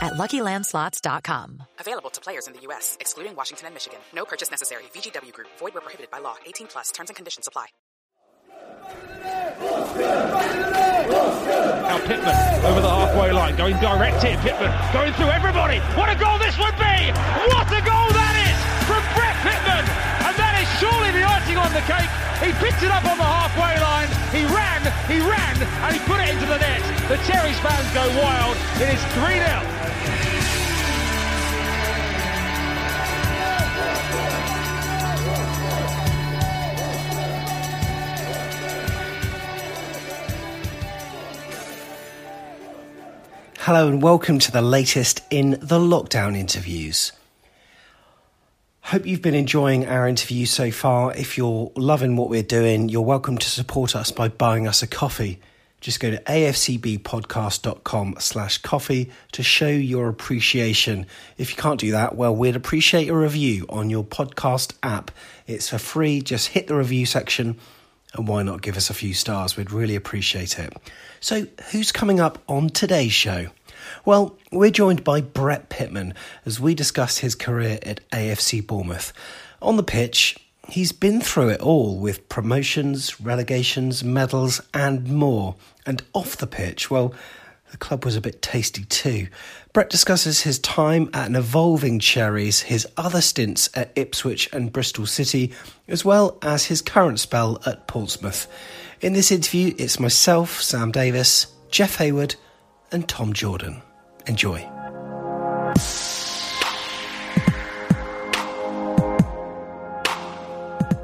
at LuckyLandSlots.com. Available to players in the U.S., excluding Washington and Michigan. No purchase necessary. VGW Group. Void where prohibited by law. 18 plus. Terms and conditions apply. Now Pitman over the halfway line, going direct here. Pitman going through everybody. What a goal this would be! What a goal that is from Brett Pitman! Icing on the cake. He picked it up on the halfway line. He ran, he ran, and he put it into the net. The Cherries fans go wild. It is 3 0. Hello and welcome to the latest in the lockdown interviews. Hope you've been enjoying our interview so far. If you're loving what we're doing, you're welcome to support us by buying us a coffee. Just go to afcbpodcast.com slash coffee to show your appreciation. If you can't do that, well, we'd appreciate a review on your podcast app. It's for free. Just hit the review section and why not give us a few stars? We'd really appreciate it. So, who's coming up on today's show? Well, we're joined by Brett Pitman as we discuss his career at AFC Bournemouth. On the pitch, he's been through it all with promotions, relegations, medals, and more. And off the pitch, well, the club was a bit tasty too. Brett discusses his time at an evolving Cherries, his other stints at Ipswich and Bristol City, as well as his current spell at Portsmouth. In this interview, it's myself, Sam Davis, Jeff Hayward, and Tom Jordan. Enjoy.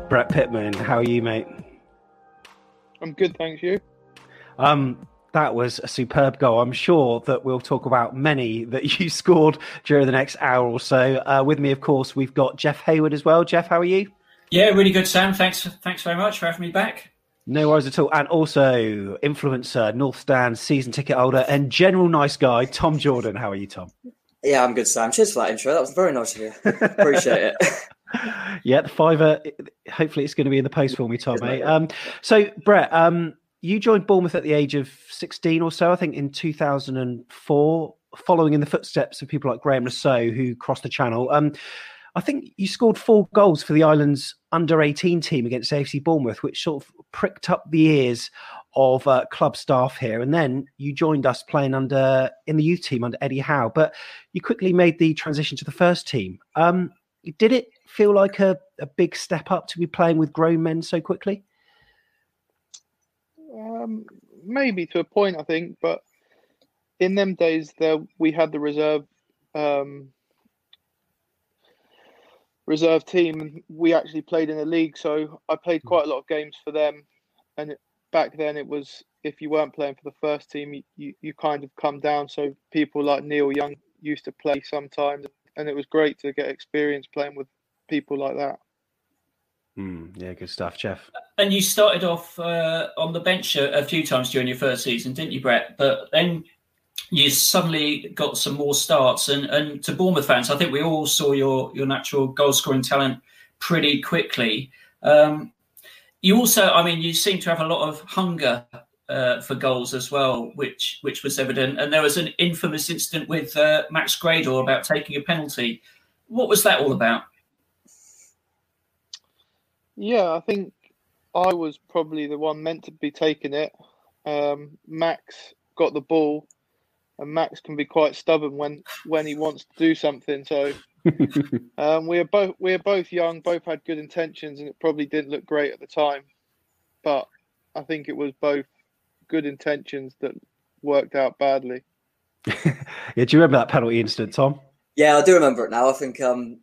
Brett Pitman, how are you, mate? I'm good, thanks you. Um, that was a superb goal. I'm sure that we'll talk about many that you scored during the next hour or so. Uh, with me, of course, we've got Jeff Hayward as well. Jeff, how are you? Yeah, really good, Sam. Thanks, thanks very much for having me back. No worries at all. And also, influencer, North Stand, season ticket holder, and general nice guy, Tom Jordan. How are you, Tom? Yeah, I'm good, Sam. Cheers for that intro. That was very nice of you. Appreciate it. yeah, the fiver. Hopefully, it's going to be in the post for me, Tom. Eh? Um, so, Brett, um, you joined Bournemouth at the age of 16 or so, I think, in 2004, following in the footsteps of people like Graham Rousseau, who crossed the channel. Um, I think you scored four goals for the island's under 18 team against AFC Bournemouth, which sort of pricked up the ears of uh, club staff here. And then you joined us playing under in the youth team under Eddie Howe, but you quickly made the transition to the first team. Um, did it feel like a, a big step up to be playing with grown men so quickly? Um, maybe to a point, I think, but in them days, there we had the reserve um, reserve team, and we actually played in the league. So I played quite a lot of games for them, and it, back then it was if you weren't playing for the first team, you, you, you kind of come down. So people like Neil Young used to play sometimes, and it was great to get experience playing with people like that. Mm, yeah, good stuff, Jeff. And you started off uh, on the bench a, a, few times during your first season, didn't you, Brett? But then you suddenly got some more starts. And, and to Bournemouth fans, I think we all saw your, your natural goal scoring talent pretty quickly. Um, you also, I mean, you seem to have a lot of hunger uh, for goals as well, which which was evident. And there was an infamous incident with uh, Max Gradel about taking a penalty. What was that all about? Yeah, I think I was probably the one meant to be taking it. Um, Max got the ball, and Max can be quite stubborn when when he wants to do something. So um, we are both we are both young, both had good intentions, and it probably didn't look great at the time. But I think it was both good intentions that worked out badly. yeah, do you remember that penalty incident, Tom? Yeah, I do remember it now. I think um,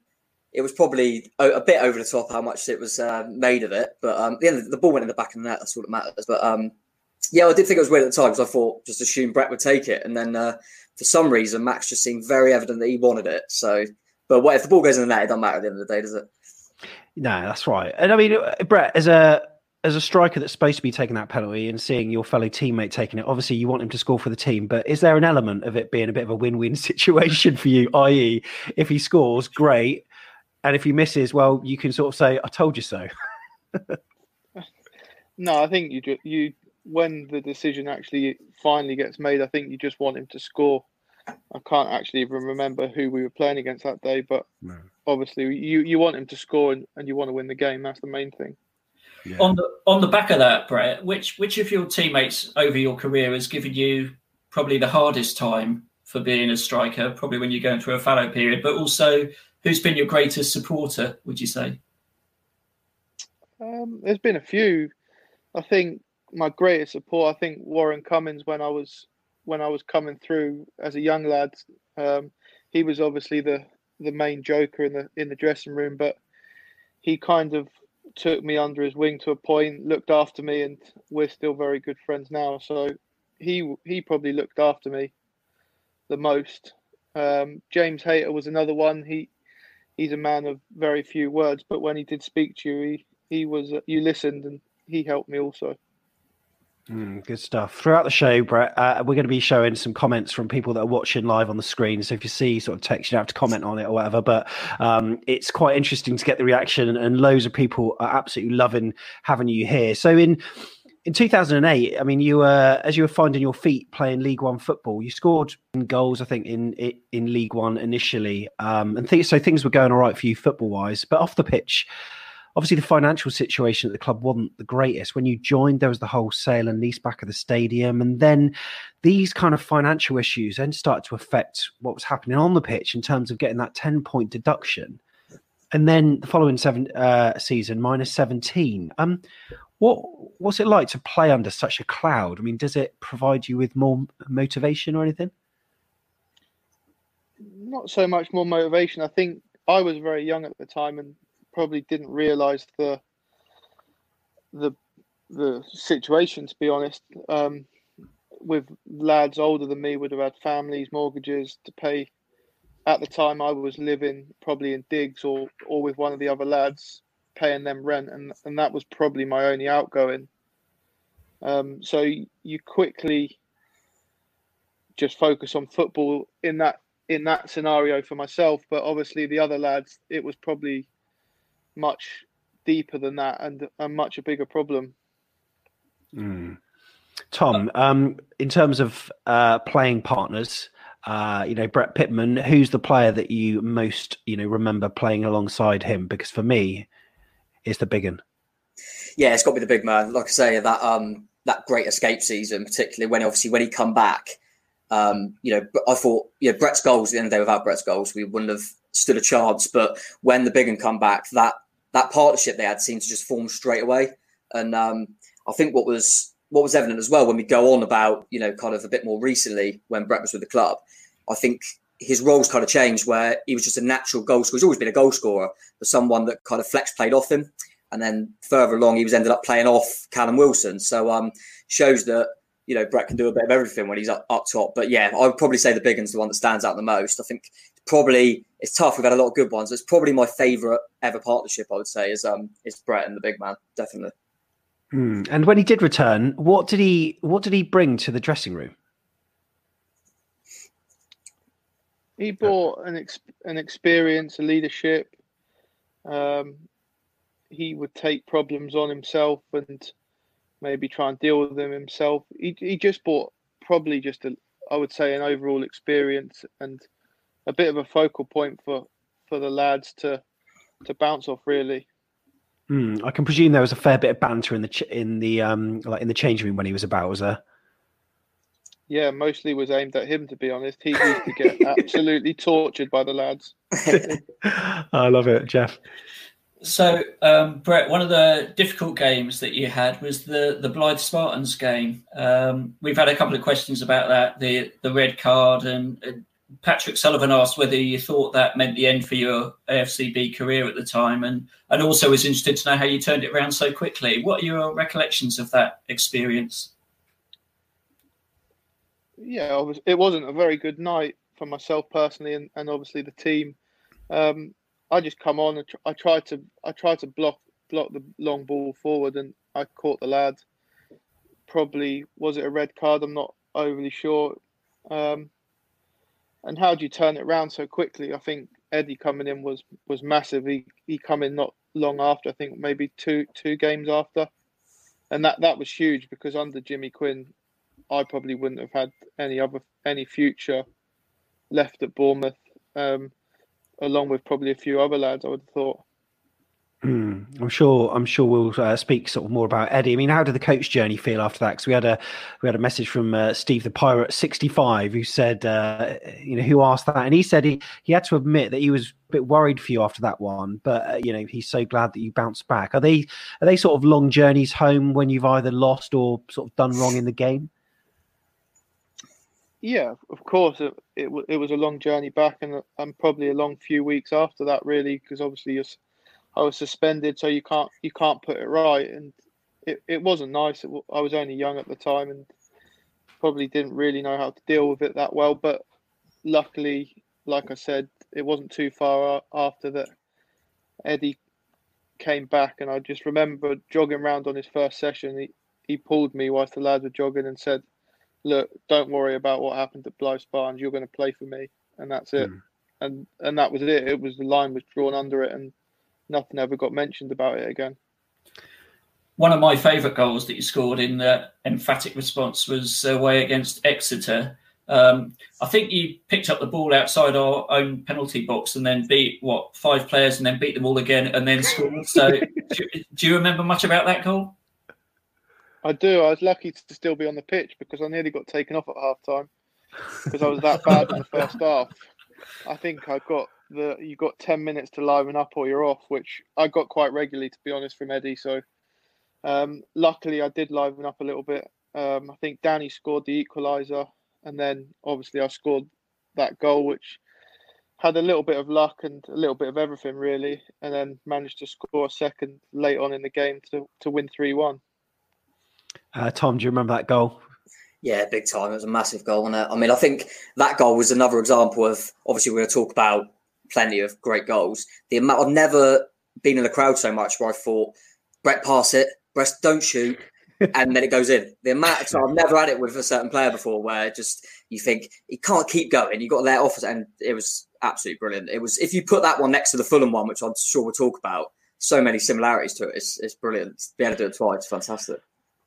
it was probably a, a, bit over the top how much it was uh, made of it, but um, the, the ball went in the back of the net. That's all that matters. But um, yeah, I did think it was weird at the time because I thought just assumed Brett would take it, and then uh, for some reason Max just seemed very evident that he wanted it. So, but what if the ball goes in the net? It doesn't matter at the end of the day, does it? No, that's right. And I mean, Brett, as a as a striker that's supposed to be taking that penalty and seeing your fellow teammate taking it, obviously you want him to score for the team. But is there an element of it being a bit of a win-win situation for you? I.e., if he scores, great, and if he misses, well, you can sort of say, "I told you so." no, I think you you when the decision actually finally gets made, I think you just want him to score. I can't actually even remember who we were playing against that day, but no. obviously you you want him to score and, and you want to win the game. That's the main thing. Yeah. On the on the back of that, Brett, which which of your teammates over your career has given you probably the hardest time for being a striker? Probably when you're going through a fallow period, but also who's been your greatest supporter? Would you say? Um, there's been a few. I think my greatest support. I think Warren Cummings when I was when I was coming through as a young lad. Um, he was obviously the the main joker in the in the dressing room, but he kind of took me under his wing to a point, looked after me, and we're still very good friends now. So he he probably looked after me the most. Um, James Hayter was another one. He he's a man of very few words, but when he did speak to you, he he was you listened and he helped me also. Mm, good stuff. Throughout the show, Brett, uh, we're going to be showing some comments from people that are watching live on the screen. So if you see sort of text, you don't have to comment on it or whatever. But um, it's quite interesting to get the reaction, and loads of people are absolutely loving having you here. So in in 2008, I mean, you were as you were finding your feet playing League One football, you scored goals, I think, in in League One initially, um, and th- so things were going all right for you football wise. But off the pitch, obviously the financial situation at the club wasn't the greatest. When you joined, there was the whole sale and lease back of the stadium, and then these kind of financial issues then started to affect what was happening on the pitch in terms of getting that ten point deduction. And then the following seven uh, season, minus seventeen. Um, what what's it like to play under such a cloud? I mean, does it provide you with more motivation or anything? Not so much more motivation. I think I was very young at the time, and probably didn't realise the the the situation. To be honest, um, with lads older than me, would have had families, mortgages to pay. At the time, I was living probably in digs or or with one of the other lads, paying them rent, and and that was probably my only outgoing. Um, so you quickly just focus on football in that in that scenario for myself, but obviously the other lads, it was probably much deeper than that and a much a bigger problem. Mm. Tom, um, in terms of uh, playing partners, uh, you know Brett Pitman, who's the player that you most you know remember playing alongside him? Because for me, it's the big one. Yeah, it's got to be the big man. Like I say, that um, that great escape season, particularly when obviously when he come back, um, you know, I thought, you know, Brett's goals. At the end of the day, without Brett's goals, we wouldn't have stood a chance. But when the big one come back, that that partnership they had seemed to just form straight away. And um, I think what was what was evident as well when we go on about you know kind of a bit more recently when Brett was with the club, I think his roles kind of changed where he was just a natural goal scorer. He's always been a goal scorer, but someone that kind of flex played off him. And then further along, he was ended up playing off Callum Wilson. So um, shows that you know Brett can do a bit of everything when he's up, up top. But yeah, I would probably say the big one's the one that stands out the most. I think probably it's tough. We've had a lot of good ones. It's probably my favourite ever partnership. I would say is um is Brett and the big man, definitely. Mm. And when he did return, what did he what did he bring to the dressing room? He brought an ex- an experience, a leadership. Um, he would take problems on himself and maybe try and deal with them himself. He he just bought probably just a I would say an overall experience and a bit of a focal point for for the lads to to bounce off really. Mm, I can presume there was a fair bit of banter in the ch- in the um like in the changing room when he was about, was there? Yeah, mostly was aimed at him. To be honest, he used to get absolutely tortured by the lads. I love it, Jeff. So, um, Brett, one of the difficult games that you had was the the Blyth Spartans game. Um, we've had a couple of questions about that, the the red card, and, and Patrick Sullivan asked whether you thought that meant the end for your AFCB career at the time, and and also was interested to know how you turned it around so quickly. What are your recollections of that experience? Yeah, it wasn't a very good night for myself personally, and, and obviously the team. Um, I just come on and tr- I tried to I tried to block block the long ball forward, and I caught the lad. Probably was it a red card? I'm not overly sure. Um, and how do you turn it around so quickly? I think Eddie coming in was was massive. He he come in not long after. I think maybe two two games after, and that that was huge because under Jimmy Quinn, I probably wouldn't have had any other any future left at Bournemouth. Um, along with probably a few other lads. I would have thought. I'm sure. I'm sure we'll uh, speak sort of more about Eddie. I mean, how did the coach journey feel after that? Because we had a we had a message from uh, Steve the Pirate 65 who said, uh, you know, who asked that, and he said he he had to admit that he was a bit worried for you after that one, but uh, you know, he's so glad that you bounced back. Are they are they sort of long journeys home when you've either lost or sort of done wrong in the game? Yeah, of course. It, it, it was a long journey back, and, and probably a long few weeks after that, really, because obviously I was suspended, so you can't you can't put it right, and it, it wasn't nice. It, I was only young at the time, and probably didn't really know how to deal with it that well. But luckily, like I said, it wasn't too far after that. Eddie came back, and I just remember jogging around on his first session. He he pulled me whilst the lads were jogging and said look, don't worry about what happened at Blyth Spartans You're going to play for me, and that's it. Mm. And and that was it. It was the line was drawn under it, and nothing ever got mentioned about it again. One of my favourite goals that you scored in the emphatic response was away against Exeter. Um, I think you picked up the ball outside our own penalty box and then beat what five players and then beat them all again and then scored. So, do, do you remember much about that goal? I do. I was lucky to still be on the pitch because I nearly got taken off at half time because I was that bad in the first half. I think I got the you got ten minutes to liven up or you're off, which I got quite regularly to be honest from Eddie. So um, luckily I did liven up a little bit. Um, I think Danny scored the equaliser, and then obviously I scored that goal, which had a little bit of luck and a little bit of everything really, and then managed to score a second late on in the game to to win three one. Uh, Tom, do you remember that goal? Yeah, big time. It was a massive goal. And I mean, I think that goal was another example of obviously we're going to talk about plenty of great goals. The amount I've never been in the crowd so much where I thought Brett pass it, Brett don't shoot, and then it goes in. The amount so I've never had it with a certain player before where just you think he can't keep going. You got to let off, and it was absolutely brilliant. It was if you put that one next to the Fulham one, which I'm sure we'll talk about, so many similarities to it. It's, it's brilliant. Be able to do it twice, fantastic.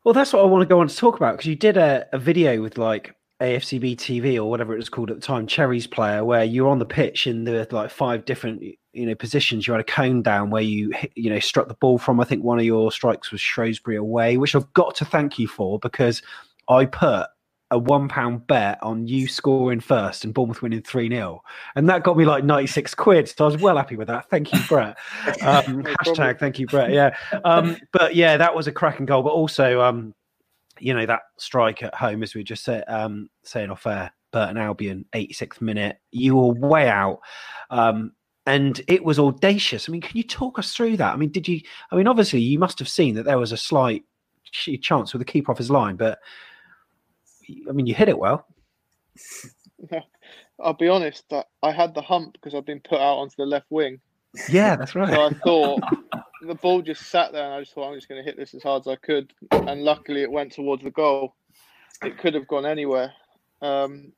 Well, that's what I want to go on to talk about because you did a, a video with like AFCB TV or whatever it was called at the time, Cherries Player, where you're on the pitch in the like five different you know positions. You had a cone down where you you know struck the ball from. I think one of your strikes was Shrewsbury away, which I've got to thank you for because I put a one pound bet on you scoring first and Bournemouth winning 3 0. And that got me like 96 quid. So I was well happy with that. Thank you, Brett. Um, hashtag thank you, Brett. Yeah. Um, but yeah, that was a cracking goal. But also, um, you know, that strike at home, as we just said, um, saying off air, Burton Albion, 86th minute, you were way out. Um, and it was audacious. I mean, can you talk us through that? I mean, did you? I mean, obviously, you must have seen that there was a slight chance with the keeper off his line, but I mean, you hit it well. I'll be honest. I had the hump because I've been put out onto the left wing. Yeah, that's right. So I thought the ball just sat there, and I just thought I'm just going to hit this as hard as I could. And luckily, it went towards the goal. It could have gone anywhere. Um,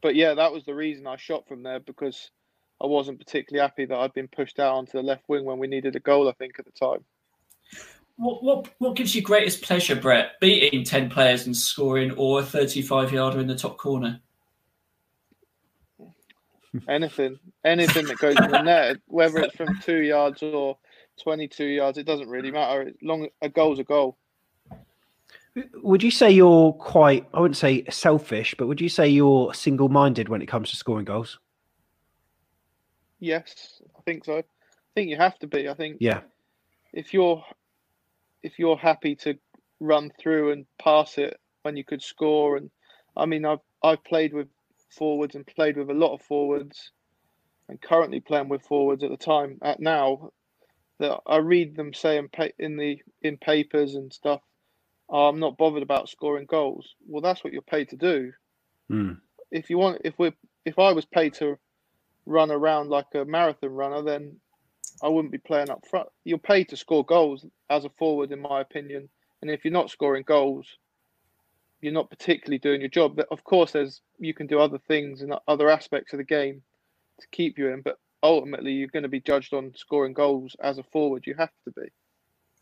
but yeah, that was the reason I shot from there because I wasn't particularly happy that I'd been pushed out onto the left wing when we needed a goal. I think at the time. What, what what gives you greatest pleasure, Brett? Beating ten players and scoring, or a thirty-five yarder in the top corner? Anything, anything that goes in the net, whether it's from two yards or twenty-two yards, it doesn't really mm. matter. As long a goal's a goal. Would you say you're quite, I wouldn't say selfish, but would you say you're single minded when it comes to scoring goals? Yes, I think so. I think you have to be. I think Yeah. if you're if you're happy to run through and pass it when you could score and I mean I've I've played with forwards and played with a lot of forwards and currently playing with forwards at the time at now that I read them saying in the in papers and stuff oh, I'm not bothered about scoring goals well that's what you're paid to do Hmm. if you want if we if I was paid to run around like a marathon runner then I wouldn't be playing up front. You're paid to score goals as a forward, in my opinion. And if you're not scoring goals, you're not particularly doing your job. But of course, there's you can do other things and other aspects of the game to keep you in. But ultimately, you're going to be judged on scoring goals as a forward. You have to be.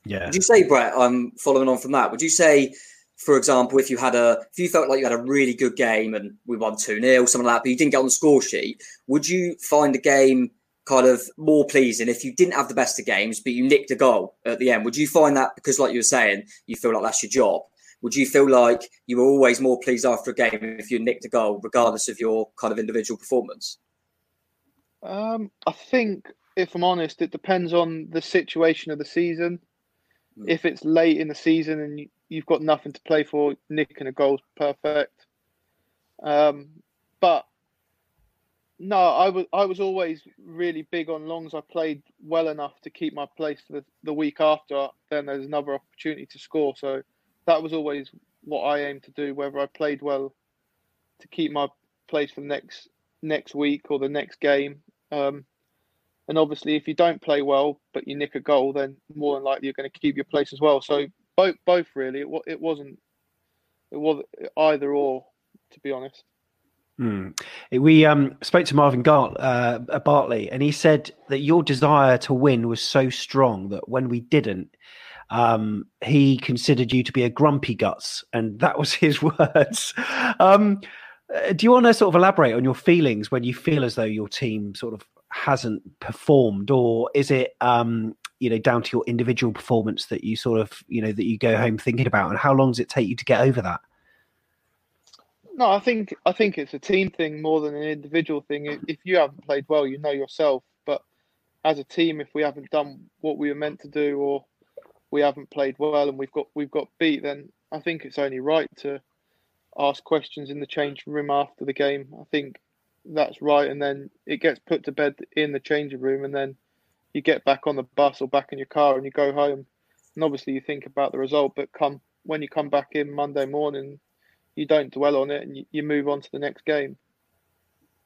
Yeah. Would you say, Brett? I'm um, following on from that, would you say, for example, if you had a, if you felt like you had a really good game and we won two 0 something like that, but you didn't get on the score sheet, would you find the game kind of more pleasing if you didn't have the best of games, but you nicked a goal at the end? Would you find that because, like you were saying, you feel like that's your job? Would you feel like you were always more pleased after a game if you nicked a goal, regardless of your kind of individual performance? Um, I think, if I'm honest, it depends on the situation of the season. If it's late in the season and you, you've got nothing to play for, nicking a goal's perfect. Um, but no, I was I was always really big on long as I played well enough to keep my place the, the week after. Then there's another opportunity to score. So that was always what I aimed to do. Whether I played well to keep my place for the next next week or the next game. Um, and obviously, if you don't play well but you nick a goal, then more than likely you're going to keep your place as well. So both both really. It, it wasn't it was either or, to be honest. Hmm. We um, spoke to Marvin Gart, uh, Bartley, and he said that your desire to win was so strong that when we didn't, um, he considered you to be a grumpy guts, and that was his words. Um, uh, do you want to sort of elaborate on your feelings when you feel as though your team sort of hasn't performed, or is it um, you know down to your individual performance that you sort of you know that you go home thinking about, and how long does it take you to get over that? No, I think I think it's a team thing more than an individual thing. If- you haven't played well, you know yourself. But as a team, if we haven't done what we were meant to do, or we haven't played well and we've got we've got beat, then I think it's only right to ask questions in the change room after the game. I think that's right, and then it gets put to bed in the changing room, and then you get back on the bus or back in your car and you go home. And obviously, you think about the result, but come when you come back in Monday morning, you don't dwell on it and you, you move on to the next game.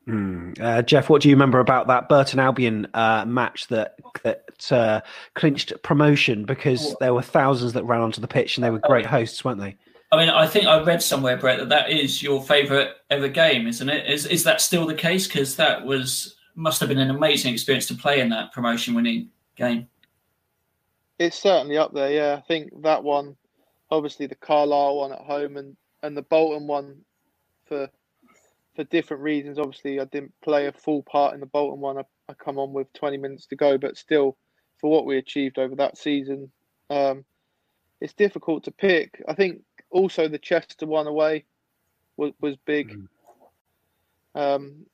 Hmm. Uh, Jeff, what do you remember about that Burton Albion uh, match that that uh, clinched promotion? Because there were thousands that ran onto the pitch and they were great hosts, weren't they? I mean, I think I read somewhere, Brett, that that is your favourite ever game, isn't it? Is is that still the case? Because that was must have been an amazing experience to play in that promotion-winning game. It's certainly up there, yeah. I think that one, obviously the Carlisle one at home and, and the Bolton one for for different reasons. Obviously, I didn't play a full part in the Bolton one. I, I come on with 20 minutes to go, but still, for what we achieved over that season, um, it's difficult to pick. I think also the Chester one away was, was big um,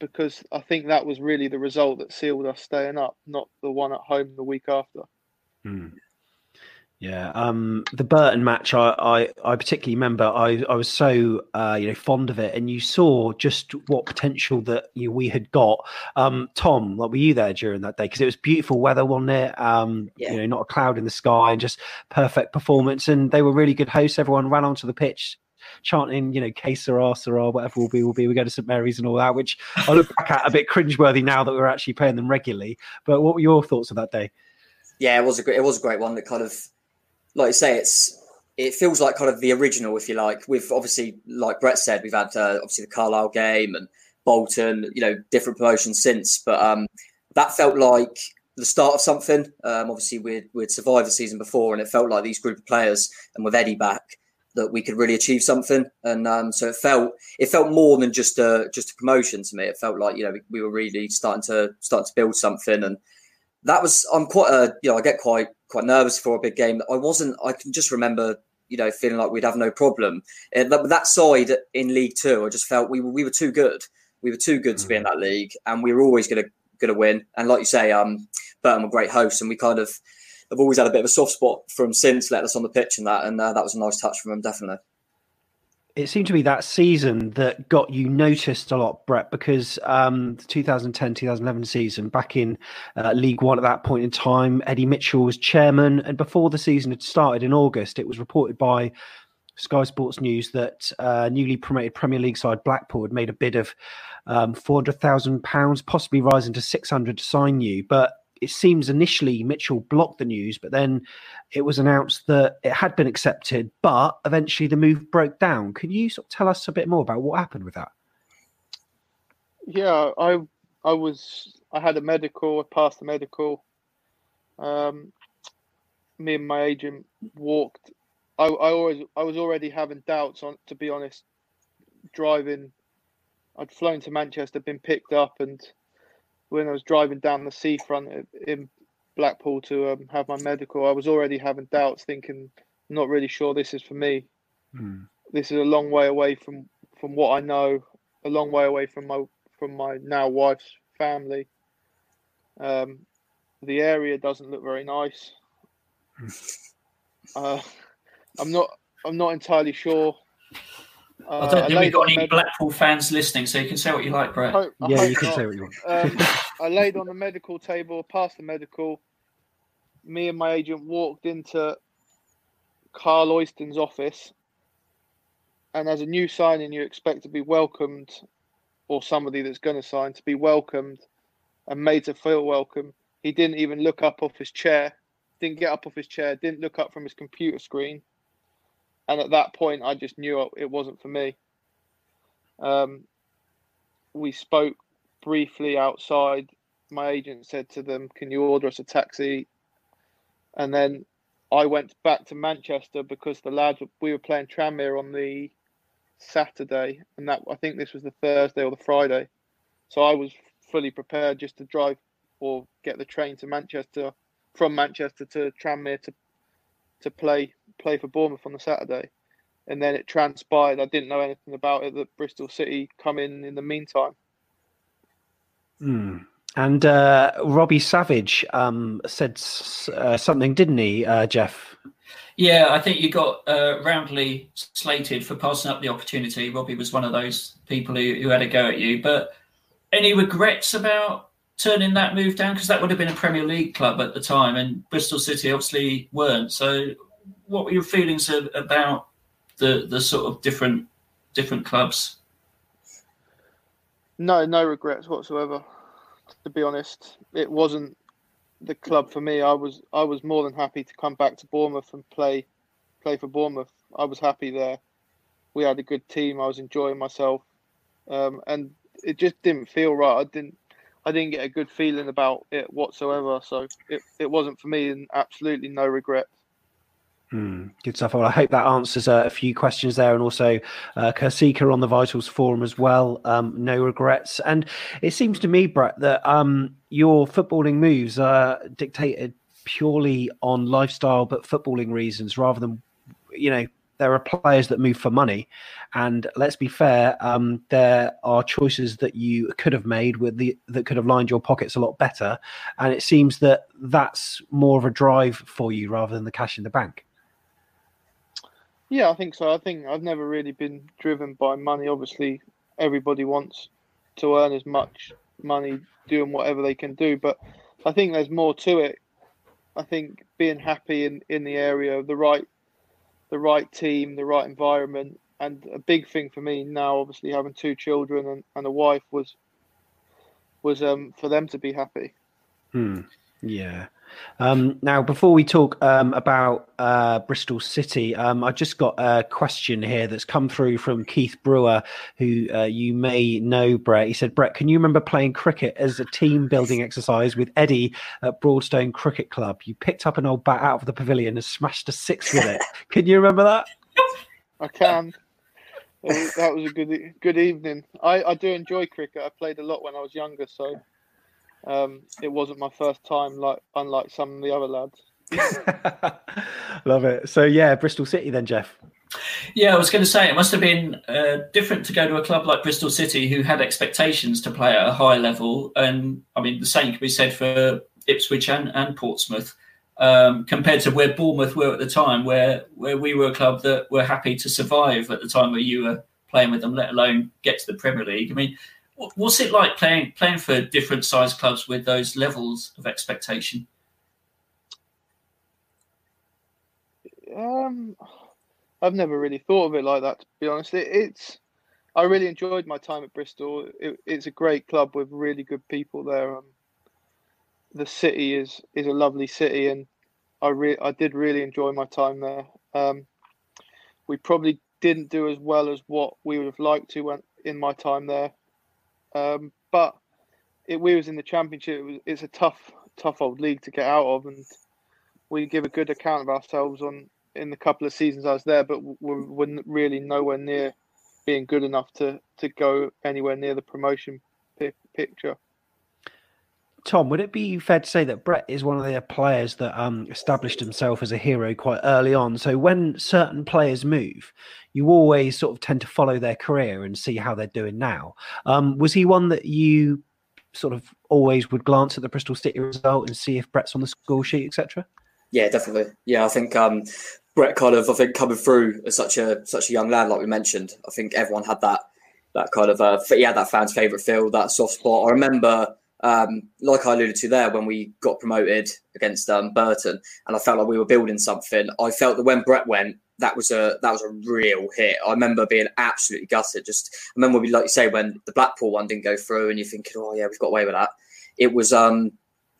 because I think that was really the result that sealed us staying up, not the one at home the week after. Hmm. Yeah, um, the Burton match, I, I, I particularly remember. I, I was so uh, you know fond of it, and you saw just what potential that you know, we had got. Um, Tom, like, were you there during that day? Because it was beautiful weather, wasn't it? Um, Yeah. You know, not a cloud in the sky, and just perfect performance. And they were really good hosts. Everyone ran onto the pitch. Chanting, you know, "Que sera, sera," whatever will be, will be. We go to St Mary's and all that, which I look back at a bit cringeworthy now that we're actually playing them regularly. But what were your thoughts of that day? Yeah, it was a great. It was a great one. That kind of, like you say, it's it feels like kind of the original, if you like. We've obviously, like Brett said, we've had uh, obviously the Carlisle game and Bolton, you know, different promotions since, but um, that felt like the start of something. Um, obviously, we'd we'd survived the season before, and it felt like these group of players, and with Eddie back, that we could really achieve something. And um, so it felt it felt more than just a just a promotion to me. It felt like you know we, we were really starting to starting to build something, and that was I'm quite a you know I get quite quite nervous for a big game. I wasn't. I can just remember you know, feeling like we'd have no problem. That, side in League Two, I just felt we were we were too good. We were too good to be in that league, and we were always going to going to win. And like you say, um, Burton were great hosts, and we kind of have always had a bit of a soft spot from since letting us on the pitch and that, and uh, that was a nice touch from them, definitely it seemed to be that season that got you noticed a lot, Brett, because um, the 2010 2011 season, back in uh, League One at that point in time, Eddie Mitchell was chairman. And before the season had started in August, it was reported by Sky Sports News that uh, newly promoted Premier League side Blackpool had made a bid of um, £400,000, possibly rising to 600 to sign you. But it seems initially Mitchell blocked the news, but then it was announced that it had been accepted, but eventually the move broke down. Can you sort of tell us a bit more about what happened with that? Yeah, I I was I had a medical, I passed the medical. Um, me and my agent walked. I, I always I was already having doubts on to be honest. Driving, I'd flown to Manchester, been picked up, and when I was driving down the seafront in Blackpool to um, have my medical, I was already having doubts, thinking, not really sure this is for me. Mm. This is a long way away from from what I know, a long way away from my from my now wife's family. Um, the area doesn't look very nice. uh, I'm not. I'm not entirely sure uh, I don't think we've got any med- Blackpool fans listening, so you can say what you like, Brett. Hope, yeah, you can not. say what you want. um, I laid on the medical table, passed the medical. Me and my agent walked into Karl Oyston's office, and as a new signing, you expect to be welcomed, or somebody that's going to sign to be welcomed and made to feel welcome. He didn't even look up off his chair, didn't get up off his chair, didn't look up from his computer screen and at that point, I just knew it wasn't for me. Um, we spoke briefly outside. My agent said to them, "Can you order us a taxi?" And then I went back to Manchester because the lads we were playing Tranmere on the Saturday, and that I think this was the Thursday or the Friday. So I was fully prepared just to drive or get the train to Manchester from Manchester to Tranmere to to play play for Bournemouth on the Saturday, and then it transpired. I didn't know anything about it that Bristol City come in in the meantime. Mm. And uh, Robbie Savage um, said uh, something, didn't he, uh, Jeff? Yeah, I think you got uh, roundly slated for passing up the opportunity. Robbie was one of those people who, who had a go at you. But any regrets about turning that move down? Because that would have been a Premier League club at the time, and Bristol City obviously weren't. So what were your feelings about the the sort of different different clubs? No, no regrets whatsoever. To be honest, it wasn't the club for me. I was I was more than happy to come back to Bournemouth and play play for Bournemouth. I was happy there. We had a good team. I was enjoying myself, um, and it just didn't feel right. I didn't I didn't get a good feeling about it whatsoever. So it, it wasn't for me, and absolutely no regrets. Mm, good stuff. Well, I hope that answers uh, a few questions there, and also uh, Kersika on the Vitals forum as well. Um, no regrets, and it seems to me, Brett, that um, your footballing moves are dictated purely on lifestyle, but footballing reasons, rather than you know there are players that move for money, and let's be fair, um, there are choices that you could have made with the that could have lined your pockets a lot better, and it seems that that's more of a drive for you rather than the cash in the bank. Yeah, I think so. I think I've never really been driven by money. Obviously, everybody wants to earn as much money doing whatever they can do, but I think there's more to it. I think being happy in, in the area, of the right the right team, the right environment, and a big thing for me now, obviously having two children and, and a wife was was um for them to be happy. Hmm. Yeah. Um, now, before we talk um, about uh, Bristol City, um, I just got a question here that's come through from Keith Brewer, who uh, you may know, Brett. He said, Brett, can you remember playing cricket as a team building exercise with Eddie at Broadstone Cricket Club? You picked up an old bat out of the pavilion and smashed a six with it. can you remember that? I can. that was a good good evening. I, I do enjoy cricket. I played a lot when I was younger, so um, it wasn't my first time, like unlike some of the other lads. Love it. So yeah, Bristol City then, Jeff. Yeah, I was going to say it must have been uh, different to go to a club like Bristol City, who had expectations to play at a high level, and I mean the same can be said for Ipswich and, and Portsmouth, um, compared to where Bournemouth were at the time, where where we were a club that were happy to survive at the time where you were playing with them, let alone get to the Premier League. I mean, what's it like playing playing for different size clubs with those levels of expectation? Um, I've never really thought of it like that. To be honest, it, it's I really enjoyed my time at Bristol. It, it's a great club with really good people there. Um, the city is is a lovely city, and I re- I did really enjoy my time there. Um, we probably didn't do as well as what we would have liked to when in my time there, um, but it, we was in the championship. It was, it's a tough tough old league to get out of, and we give a good account of ourselves on in the couple of seasons I was there, but we're, we're really nowhere near being good enough to to go anywhere near the promotion p- picture. Tom, would it be fair to say that Brett is one of the players that um, established himself as a hero quite early on? So when certain players move, you always sort of tend to follow their career and see how they're doing now. Um, was he one that you sort of always would glance at the Bristol City result and see if Brett's on the score sheet, etc.? Yeah, definitely. Yeah, I think um, Brett kind of, I think, coming through as such a such a young lad, like we mentioned, I think everyone had that that kind of uh, had that fan's favourite field, that soft spot. I remember, um, like I alluded to there, when we got promoted against um, Burton, and I felt like we were building something. I felt that when Brett went, that was a that was a real hit. I remember being absolutely gutted. Just I remember we like you say when the Blackpool one didn't go through, and you're thinking, oh yeah, we've got away with that. It was um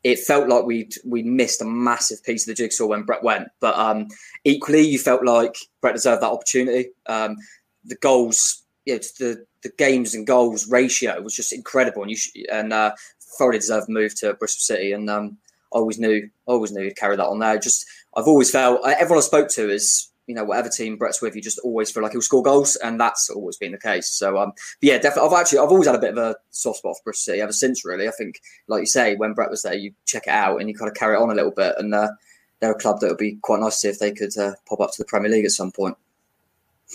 it felt like we we missed a massive piece of the jigsaw when Brett went. But um, equally, you felt like Brett deserved that opportunity. Um, the goals, yeah, the the games and goals ratio was just incredible, and you sh- and uh, thoroughly deserved move to Bristol City. And um, I always knew, I always knew he'd carry that on there. Just I've always felt everyone I spoke to is you know, whatever team Brett's with, you just always feel like he'll score goals, and that's always been the case. So, um, yeah, definitely. I've actually, I've always had a bit of a soft spot for Bristol City ever since. Really, I think, like you say, when Brett was there, you check it out and you kind of carry it on a little bit, and uh, they're a club that would be quite nice to see if they could uh, pop up to the Premier League at some point.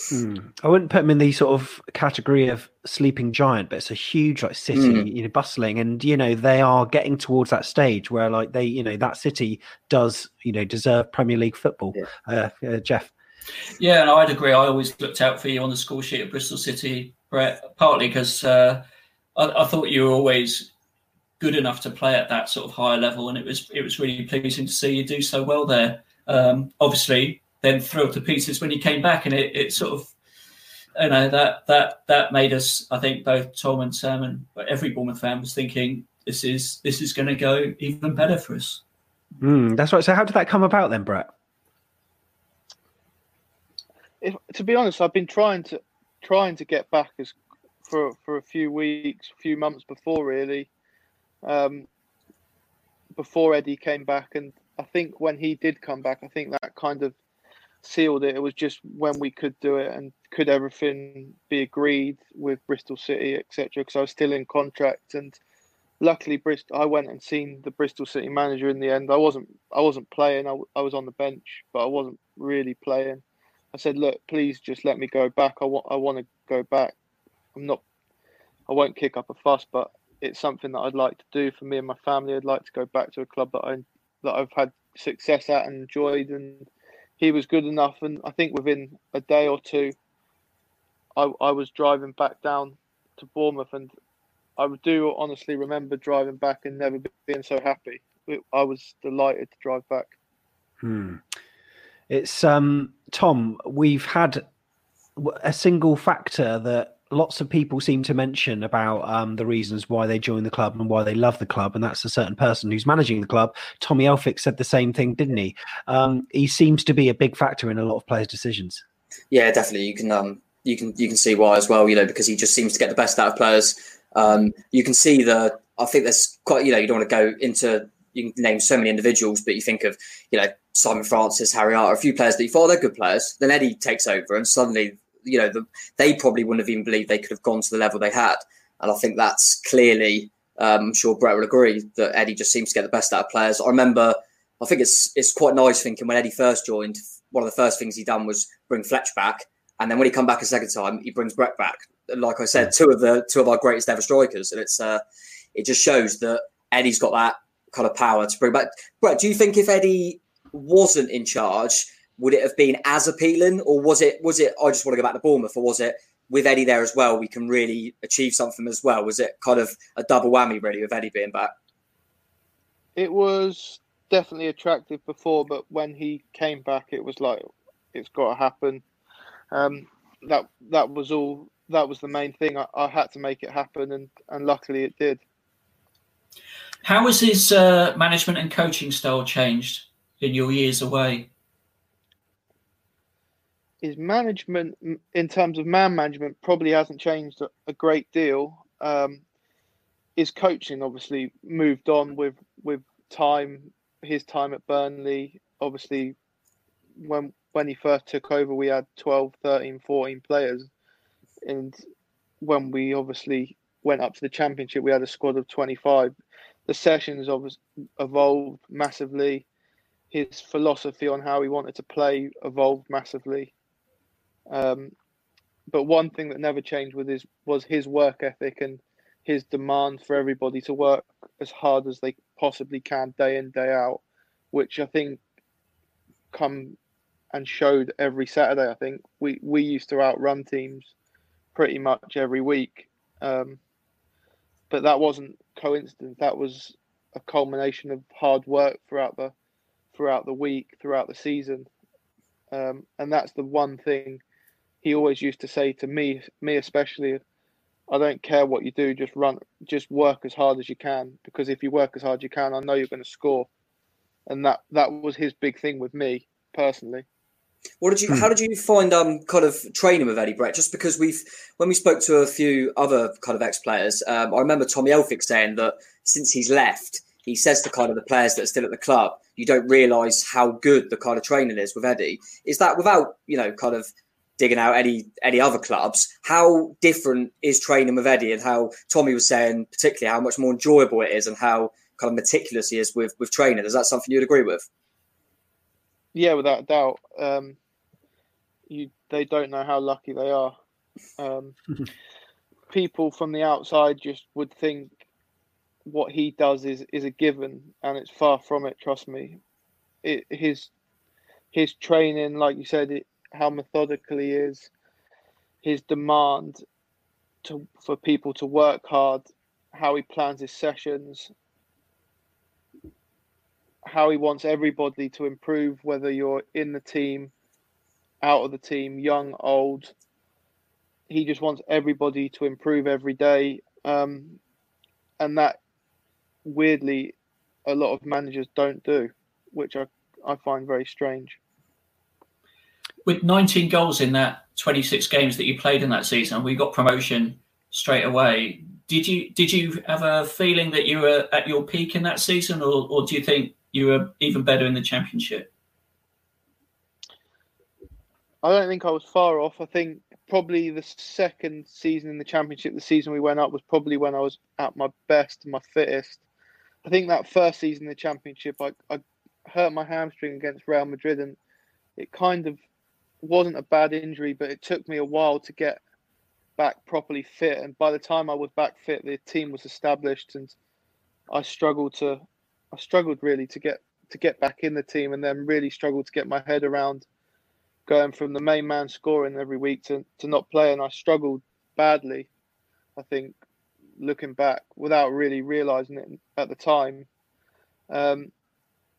Hmm. I wouldn't put them in the sort of category of sleeping giant, but it's a huge like city, mm. you know, bustling, and you know they are getting towards that stage where like they, you know, that city does, you know, deserve Premier League football. Yeah. Uh, uh, Jeff. Yeah, and I'd agree. I always looked out for you on the score sheet at Bristol City, Brett, partly because uh, I, I, thought you were always good enough to play at that sort of higher level, and it was it was really pleasing to see you do so well there. Um, obviously, then thrilled to pieces when he came back, and it, it sort of you know that that that made us. I think both Tom and Sam and every Bournemouth fan was thinking this is this is going to go even better for us. Mm, that's right. So, how did that come about then, Brett? if, to be honest, I've been trying to trying to get back as for for a few weeks, a few months before really, um, before Eddie came back, and I think when he did come back, I think that kind of sealed it. It was just when we could do it and could everything be agreed with Bristol City, etc. Because I was still in contract, and luckily Bristol. I went and seen the Bristol City manager in the end. I wasn't I wasn't playing. I, I was on the bench, but I wasn't really playing. I said, look, please just let me go back. I want I want to go back. I'm not. I won't kick up a fuss, but it's something that I'd like to do for me and my family. I'd like to go back to a club that I that I've had success at and enjoyed, and he was good enough. And I think within a day or two, I I was driving back down to Bournemouth, and I do honestly remember driving back and never being so happy. I was delighted to drive back. Hmm. It's um, Tom. We've had a single factor that lots of people seem to mention about um, the reasons why they join the club and why they love the club, and that's a certain person who's managing the club. Tommy Elphick said the same thing, didn't he? Um, he seems to be a big factor in a lot of players' decisions. Yeah, definitely. You can um, you can you can see why as well. You know, because he just seems to get the best out of players. Um, you can see the. I think there's quite. You know, you don't want to go into. You can name so many individuals, but you think of you know Simon Francis, Harry Arter, a few players that you thought they're good players. Then Eddie takes over, and suddenly, you know, the, they probably wouldn't have even believed they could have gone to the level they had. And I think that's clearly, um, I'm sure Brett will agree that Eddie just seems to get the best out of players. I remember I think it's it's quite nice thinking when Eddie first joined, one of the first things he done was bring Fletch back, and then when he come back a second time, he brings Brett back. Like I said, two of the two of our greatest ever strikers, and it's uh, it just shows that Eddie's got that kind of power to bring back. Brett, do you think if Eddie wasn't in charge, would it have been as appealing, or was it was it I just want to go back to Bournemouth, or was it with Eddie there as well, we can really achieve something as well? Was it kind of a double whammy really with Eddie being back? It was definitely attractive before, but when he came back, it was like it's got to happen. Um, that that was all. That was the main thing. I, I, had to make it happen, and and luckily it did. How has his uh, management and coaching style changed in your years away? His management in terms of man management probably hasn't changed a, great deal. Um, his coaching obviously moved on with with time. His time at Burnley, obviously, when when he first took over, we had 12, 13, 14 players, and when we obviously went up to the championship, we had a squad of 25. The sessions obviously evolved massively. His philosophy on how he wanted to play evolved massively. Um, but one thing that never changed with his was his work ethic and his demand for everybody to work as hard as they possibly can day in day out, which I think come and showed every Saturday. I think we we used to outrun teams pretty much every week, um, but that wasn't coincidence. That was a culmination of hard work throughout the throughout the week, throughout the season, um, and that's the one thing he always used to say to me, me especially, I don't care what you do, just run, just work as hard as you can. Because if you work as hard as you can, I know you're going to score. And that that was his big thing with me personally. What did you? Hmm. How did you find um kind of training with Eddie Brett? Just because we've when we spoke to a few other kind of ex players, um, I remember Tommy Elphick saying that since he's left, he says to kind of the players that are still at the club, you don't realise how good the kind of training is with Eddie. Is that without you know kind of digging out any any other clubs. How different is training with Eddie, and how Tommy was saying, particularly how much more enjoyable it is, and how kind of meticulous he is with with training. Is that something you'd agree with? Yeah, without a doubt. Um, you they don't know how lucky they are. Um, people from the outside just would think what he does is is a given, and it's far from it. Trust me. It, his his training, like you said, it, how methodical he is, his demand to for people to work hard, how he plans his sessions, how he wants everybody to improve, whether you're in the team, out of the team, young, old. He just wants everybody to improve every day. Um, and that, weirdly, a lot of managers don't do, which I, I find very strange with 19 goals in that 26 games that you played in that season, we got promotion straight away. Did you did you have a feeling that you were at your peak in that season, or, or do you think you were even better in the championship? I don't think I was far off. I think probably the second season in the championship, the season we went up, was probably when I was at my best, and my fittest. I think that first season in the championship, I, I hurt my hamstring against Real Madrid, and it kind of wasn't a bad injury, but it took me a while to get back properly fit. And by the time I was back fit, the team was established, and I struggled to, I struggled really to get to get back in the team, and then really struggled to get my head around going from the main man scoring every week to to not play, and I struggled badly. I think looking back without really realizing it at the time. Um,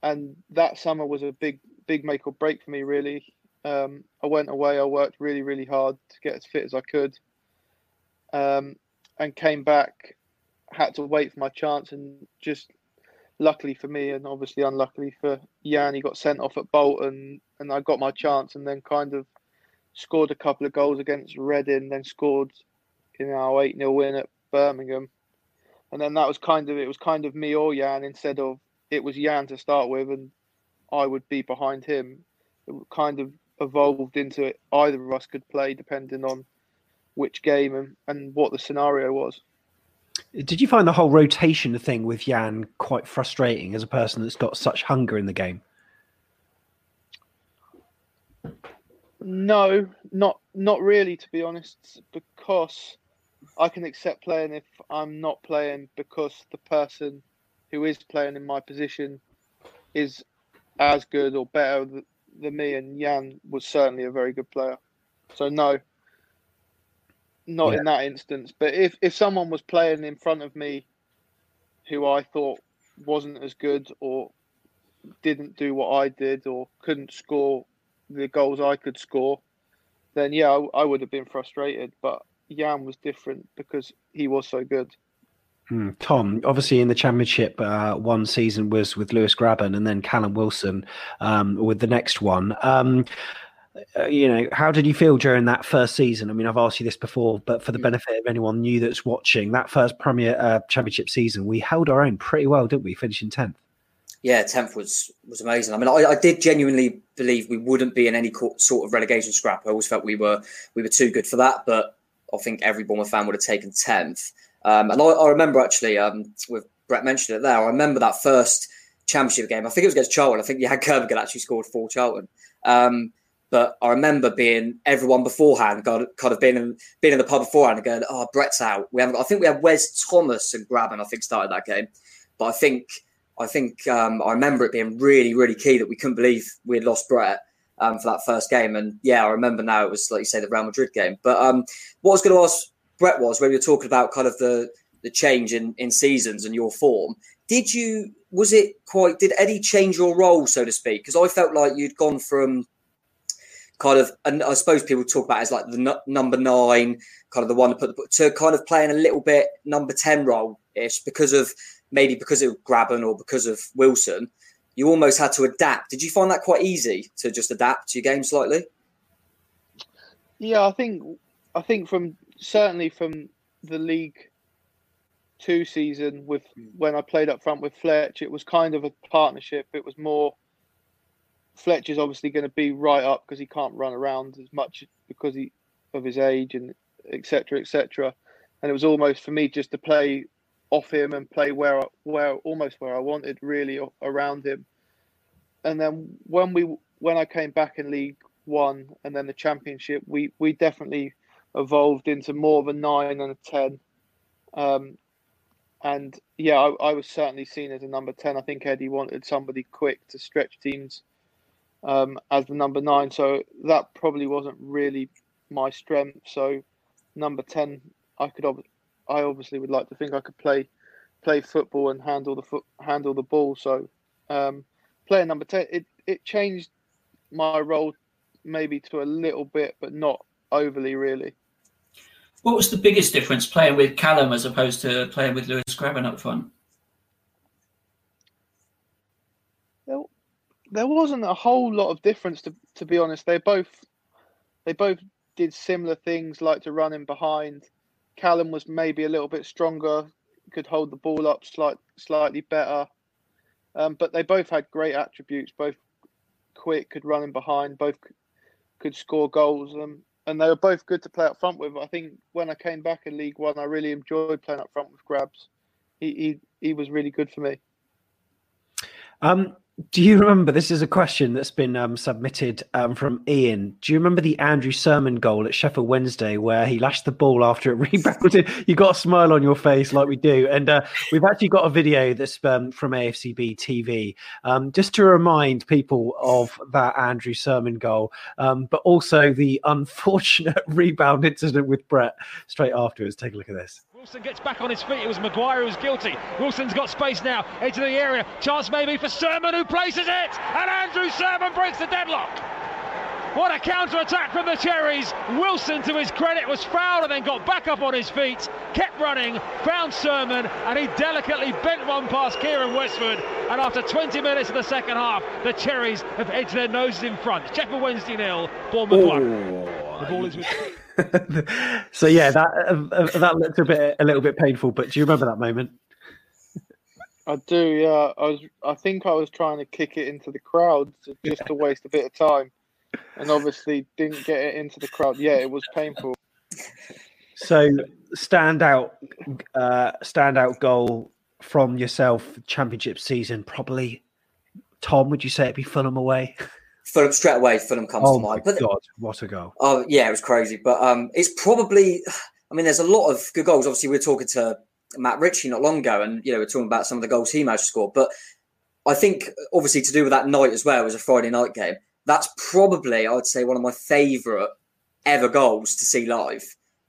and that summer was a big, big make or break for me, really. Um, I went away. I worked really, really hard to get as fit as I could, um, and came back. Had to wait for my chance, and just luckily for me, and obviously unluckily for Yann, he got sent off at Bolton, and I got my chance, and then kind of scored a couple of goals against Reading, then scored in our eight 0 win at Birmingham, and then that was kind of it was kind of me or Yann instead of it was Yann to start with, and I would be behind him. It kind of evolved into it either of us could play depending on which game and, and what the scenario was. Did you find the whole rotation thing with Yann quite frustrating as a person that's got such hunger in the game? No, not not really, to be honest, because I can accept playing if I'm not playing because the person who is playing in my position is as good or better than me, and Yann was certainly a very good player. So no, not yeah. in that instance. But if if someone was playing in front of me, who I thought wasn't as good or didn't do what I did or couldn't score the goals I could score, then yeah, I, I would have been frustrated. But Yann was different because he was so good. Hmm. Tom, obviously in the championship, uh, one season was with Lewis Grabban and then Callum Wilson um, with the next one. Um, uh, you know, how did you feel during that first season? I mean, I've asked you this before, but for the hmm. benefit of anyone new that's watching, that first Premier uh, Championship season, we held our own pretty well, didn't we? Finishing tenth. Yeah, tenth was was amazing. I mean, I, I, did genuinely believe we wouldn't be in any sort of relegation scrap. I always felt we were we were too good for that, but I think every Bournemouth fan would have taken tenth. Um, and I, I, remember actually, um, with Brett mentioned it there, I remember that first championship game. I think it was against Charlton. I think Yann Kermorgant actually scored for Charlton. Um, but I remember being everyone beforehand, kind of being in, being in the pub beforehand and going, "Oh, Brett's out." We haven't. I think we had Wes Thomas and Grabban. I think started that game, but I think I think um, I remember it being really, really key that we couldn't believe we had lost Brett um, for that first game. And yeah, I remember now it was like you say the Real Madrid game. But um, what I was going to ask Brett was when we were talking about kind of the the change in in seasons and your form. Did you was it quite? Did Eddie change your role so to speak? Because I felt like you'd gone from kind of, and I suppose people talk about as like the n- number nine, kind of the one to put the, to kind of playing a little bit number ten role ish because of maybe because of Grabban or because of Wilson. You almost had to adapt. Did you find that quite easy to just adapt to your game slightly? Yeah, I think I think from certainly from the League Two season with when I played up front with Fletch, it was kind of a partnership. It was more Fletcher's obviously going to be right up because he can't run around as much because he of his age and etc. etc. And it was almost for me just to play off him and play where where almost where I wanted really around him. And then when we when I came back in League One and then the Championship, we we definitely evolved into more of a nine and a ten. Um, and yeah, I, I was certainly seen as a number ten. I think Eddie wanted somebody quick to stretch teams um, as the number nine. So that probably wasn't really my strength. So number ten, I could ob- I obviously would like to think I could play play football and handle the foot handle the ball. So um, player number ten, it it changed my role maybe to a little bit, but not overly really. What was the biggest difference playing with Callum as opposed to playing with Lewis Grabban up front? there wasn't a whole lot of difference to to be honest. They both they both did similar things, like to run in behind. Callum was maybe a little bit stronger, could hold the ball up slight, slightly better. Um, but they both had great attributes. Both quick, could run in behind. Both could score goals. Um, and they were both good to play up front with. I think when I came back in League One, I really enjoyed playing up front with Grabs. He he, he was really good for me. Um, do you remember? This is a question that's been um, submitted um, from Ian. Do you remember the Andrew Surman goal at Sheffield Wednesday where he lashed the ball after it rebounded? you got a smile on your face, like we do. And uh, we've actually got a video that's um, from AFCB TV um, just to remind people of that Andrew Surman goal, um, but also the unfortunate rebound incident with Brett straight afterwards. Take a look at this. Wilson gets back on his feet. It was Maguire who was guilty. Wilson's got space now. Edge of the area. Chance maybe for Surman who places it. And Andrew Surman breaks the deadlock. What a counter attack from the Cherries. Wilson, to his credit, was fouled and then got back up on his feet, kept running, found Surman, and he delicately bent one past Kieran Westwood. And after 20 minutes of the second half, the Cherries have edged their noses in front. Sheffield Wednesday nil, Bournemouth 1. The ball is with. so yeah, that uh, that looked a bit a little bit painful. But do you remember that moment? I do. Yeah, I was. I think I was trying to kick it into the crowd to, just yeah. to waste a bit of time, and obviously didn't get it into the crowd. Yeah, it was painful. So standout uh, standout goal from yourself championship season? Probably, Tom. Would you say it'd be Fulham away? Fulham straight away. Fulham comes oh to mind. my But god, what a goal! Oh yeah, it was crazy. But um, it's probably. I mean, there's a lot of good goals. Obviously, we were talking to Matt Ritchie not long ago, and you know, we're talking about some of the goals he managed to score. But I think, obviously, to do with that night as well, it was a Friday night game. That's probably, I would say, one of my favourite ever goals to see live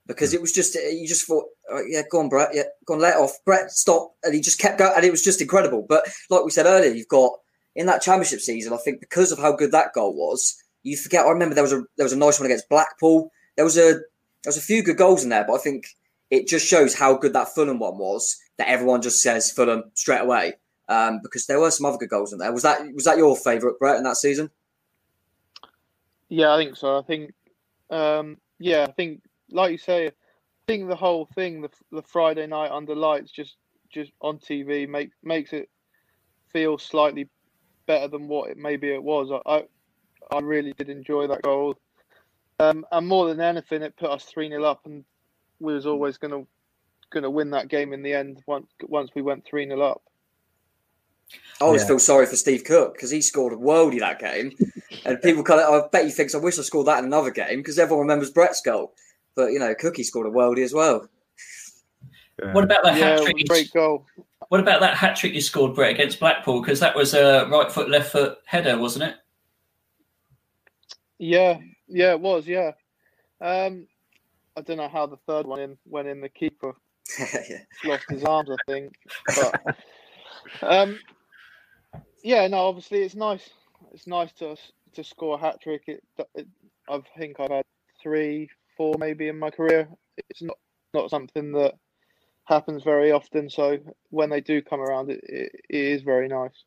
because it was just you just thought, oh, yeah, go on, Brett, yeah, go on, let off, Brett, stop, and he just kept going, and it was just incredible. But like we said earlier, you've got in that championship season, I think because of how good that goal was, you forget. I remember there was a there was a nice one against Blackpool. There was a there was a few good goals in there, but I think it just shows how good that Fulham one was. That everyone just says Fulham straight away um, because there were some other good goals in there. Was that was that your favourite, Brett, in that season? Yeah, I think so. I think, um, yeah, I think, like you say, I think the whole thing, the the Friday night under lights, just just on TV, make makes it feel slightly better than what it maybe it was. I I, I really did enjoy that goal, um, and more than anything, it put us three 0 up, and we was always gonna gonna win that game in the end. Once once we went three 0 up. I always Yeah. feel sorry for Steve Cook because he scored a worldie that game, and people kind of. I bet he thinks I wish I scored that in another game because everyone remembers Brett's goal, but you know Cookie scored a worldie as well. What about the Yeah, hat it trick? was great goal. What about that hat trick you scored, Brett, against Blackpool? Because that was a right foot, left foot header, wasn't it? Yeah, yeah, it was. Yeah, um, I don't know how the third one in went in. The keeper yeah. lost his arms, I think. But um, yeah, no, obviously it's nice. It's nice to to score a hat trick. It, it, I think I've had three, four maybe in my career. It's not not something that happens very often. So when they do come around, it, it, is very nice.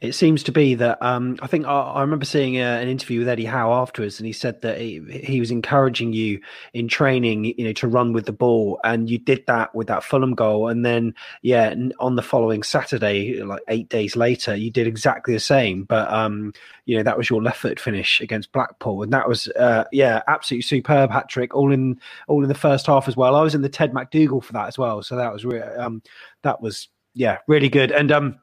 It seems to be that um, I think I, I remember seeing uh, an interview with Eddie Howe afterwards, and he said that he, he was encouraging you in training, you know, to run with the ball, and you did that with that Fulham goal, and then yeah, on the following Saturday, like eight days later, you did exactly the same, but um, you know that was your left foot finish against Blackpool, and that was uh, yeah, absolutely superb hat trick, all in all in the first half as well. I was in the Ted MacDougall for that as well, so that was re- um, that was yeah, really good, and um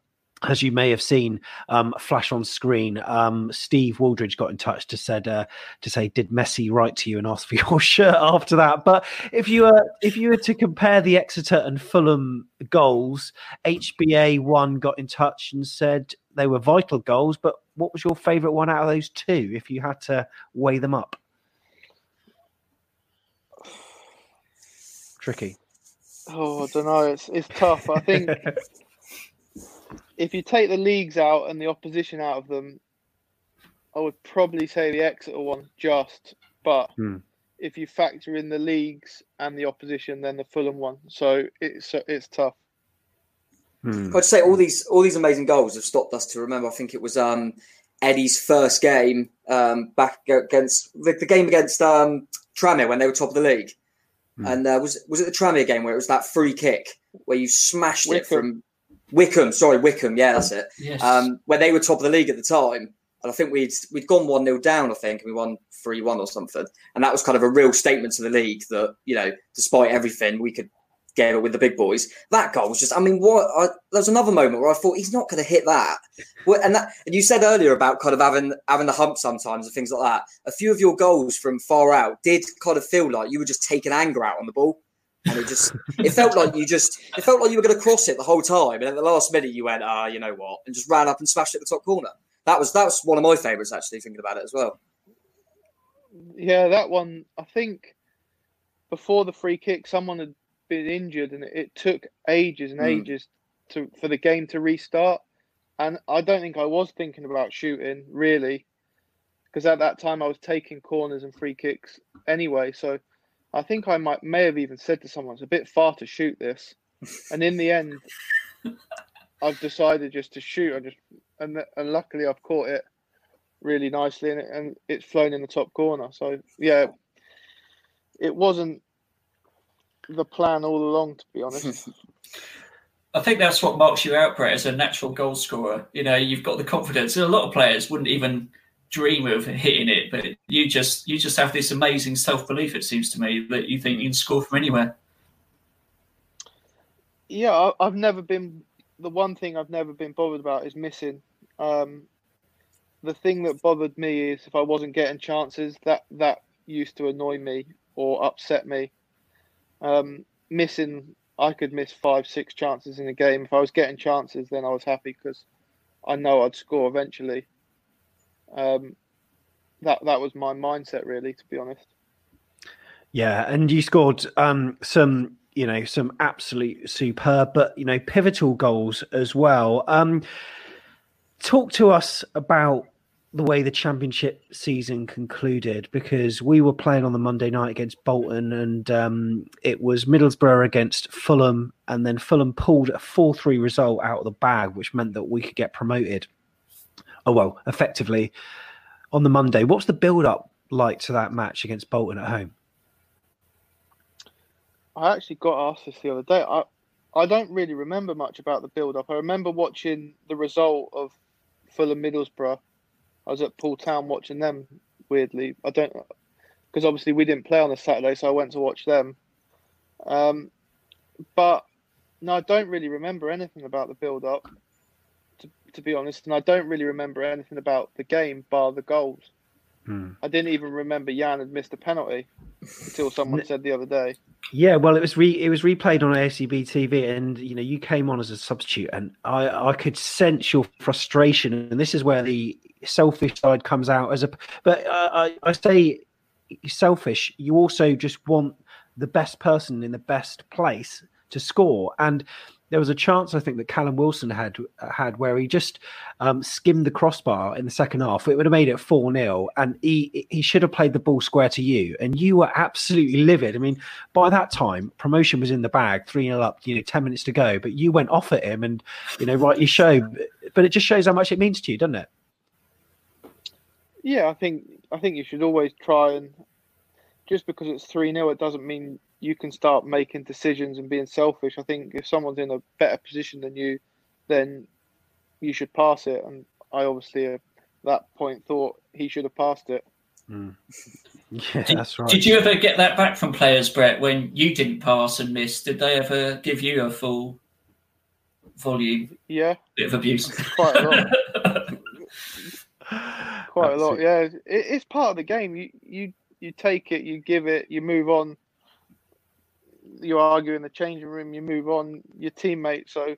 as you may have seen um, flash on screen, um, Steve Waldridge got in touch to said uh, to say, "Did Messi write to you and ask for your shirt after that?" But if you were if you were to compare the Exeter and Fulham goals, HBA one got in touch and said they were vital goals. But what was your favourite one out of those two? If you had to weigh them up, tricky. Oh, I don't know. It's it's tough. I think if you take the leagues out and the opposition out of them, I would probably say the Exeter one just. But Hmm. if you factor in the leagues and the opposition, then the Fulham one. So it's it's tough. Hmm. I'd say all these all these amazing goals have stopped us to remember. I think it was um, Eddie's first game um, back against the, the game against um, Tranmere when they were top of the league, and uh, was was it the Tranmere game where it was that free kick where you smashed it from Wickham? Sorry, Wickham. Yeah, that's it. Yes. Um, where they were top of the league at the time, and I think we'd we'd gone one 0 down. I think and we won three one or something, and that was kind of a real statement to the league that you know, despite everything, we could get it with the big boys. That goal was just, I mean, what? I, there was another moment where I thought he's not going to hit that. Well, and that, and you said earlier about kind of having having the hump sometimes and things like that. A few of your goals from far out did kind of feel like you were just taking anger out on the ball. And it just, it felt like you just, it felt like you were going to cross it the whole time. And at the last minute, you went, ah, you know what, and just ran up and smashed it at the top corner. That was that was one of my favourites actually. Thinking about it as well. Yeah, that one. I think before the free kick, someone had been injured, and it, it took ages and Mm. ages to for the game to restart. And I don't think I was thinking about shooting really, because at that time I was taking corners and free kicks anyway. So I think I might may have even said to someone, "It's a bit far to shoot this," and in the end, I've decided just to shoot. I just and and luckily I've caught it really nicely and, it, and it's flown in the top corner. So yeah, it wasn't the plan all along, to be honest. I think that's what marks you out, Brett, as a natural goal scorer. You know, you've got the confidence. A lot of players wouldn't even dream of hitting it, but you just you just have this amazing self belief. It seems to me that you think you can score from anywhere. Yeah, I've never been. The one thing I've never been bothered about is missing. Um, the thing that bothered me is if I wasn't getting chances. That that used to annoy me or upset me. Um, missing, I could miss five, six chances in a game. If I was getting chances, then I was happy because I know I'd score eventually. Um, that that was my mindset, really, to be honest. Yeah, and you scored um, some, you know, some absolute superb, but you know, pivotal goals as well. Um, talk to us about the way the championship season concluded because we were playing on the Monday night against Bolton and um, it was Middlesbrough against Fulham and then Fulham pulled a 4-3 result out of the bag which meant that we could get promoted. Oh well, effectively on the Monday. What's the build up like to that match against Bolton at home? I actually got asked this the other day. I I don't really remember much about the build up. I remember watching the result of Fulham Middlesbrough I was at Poole Town watching them. Weirdly, I don't because obviously we didn't play on a Saturday, so I went to watch them. Um, but no, I don't really remember anything about the build up, to, be honest, and I don't really remember anything about the game bar the goals. Hmm. I didn't even remember Yann had missed a penalty until someone said the other day. Yeah, well, it was re it was replayed on ACB TV, and you know you came on as a substitute, and I I could sense your frustration, and this is where the selfish side comes out as a. But uh, I I say selfish. You also just want the best person in the best place to score, and there was a chance I think that Callum Wilson had had where he just um, skimmed the crossbar in the second half. It would have made it four 0 and he he should have played the ball square to you, and you were absolutely livid. I mean, by that time, promotion was in the bag, three 0 up, you know, ten minutes to go, but you went off at him, and you know, rightly show. But it just shows how much it means to you, doesn't it? Yeah, I think I think you should always try and just because it's three 0 it doesn't mean you can start making decisions and being selfish. I think if someone's in a better position than you, then you should pass it. And I obviously at that point thought he should have passed it. Mm. Yeah, did, that's right. Did you ever get that back from players, Brett, when you didn't pass and miss? Did they ever give you a full volume Yeah, bit of abuse? quite a lot. quite a lot. Yeah, it, it's part of the game. You you you take it, you give it, you move on. You argue in the changing room, you move on. Your teammate. So,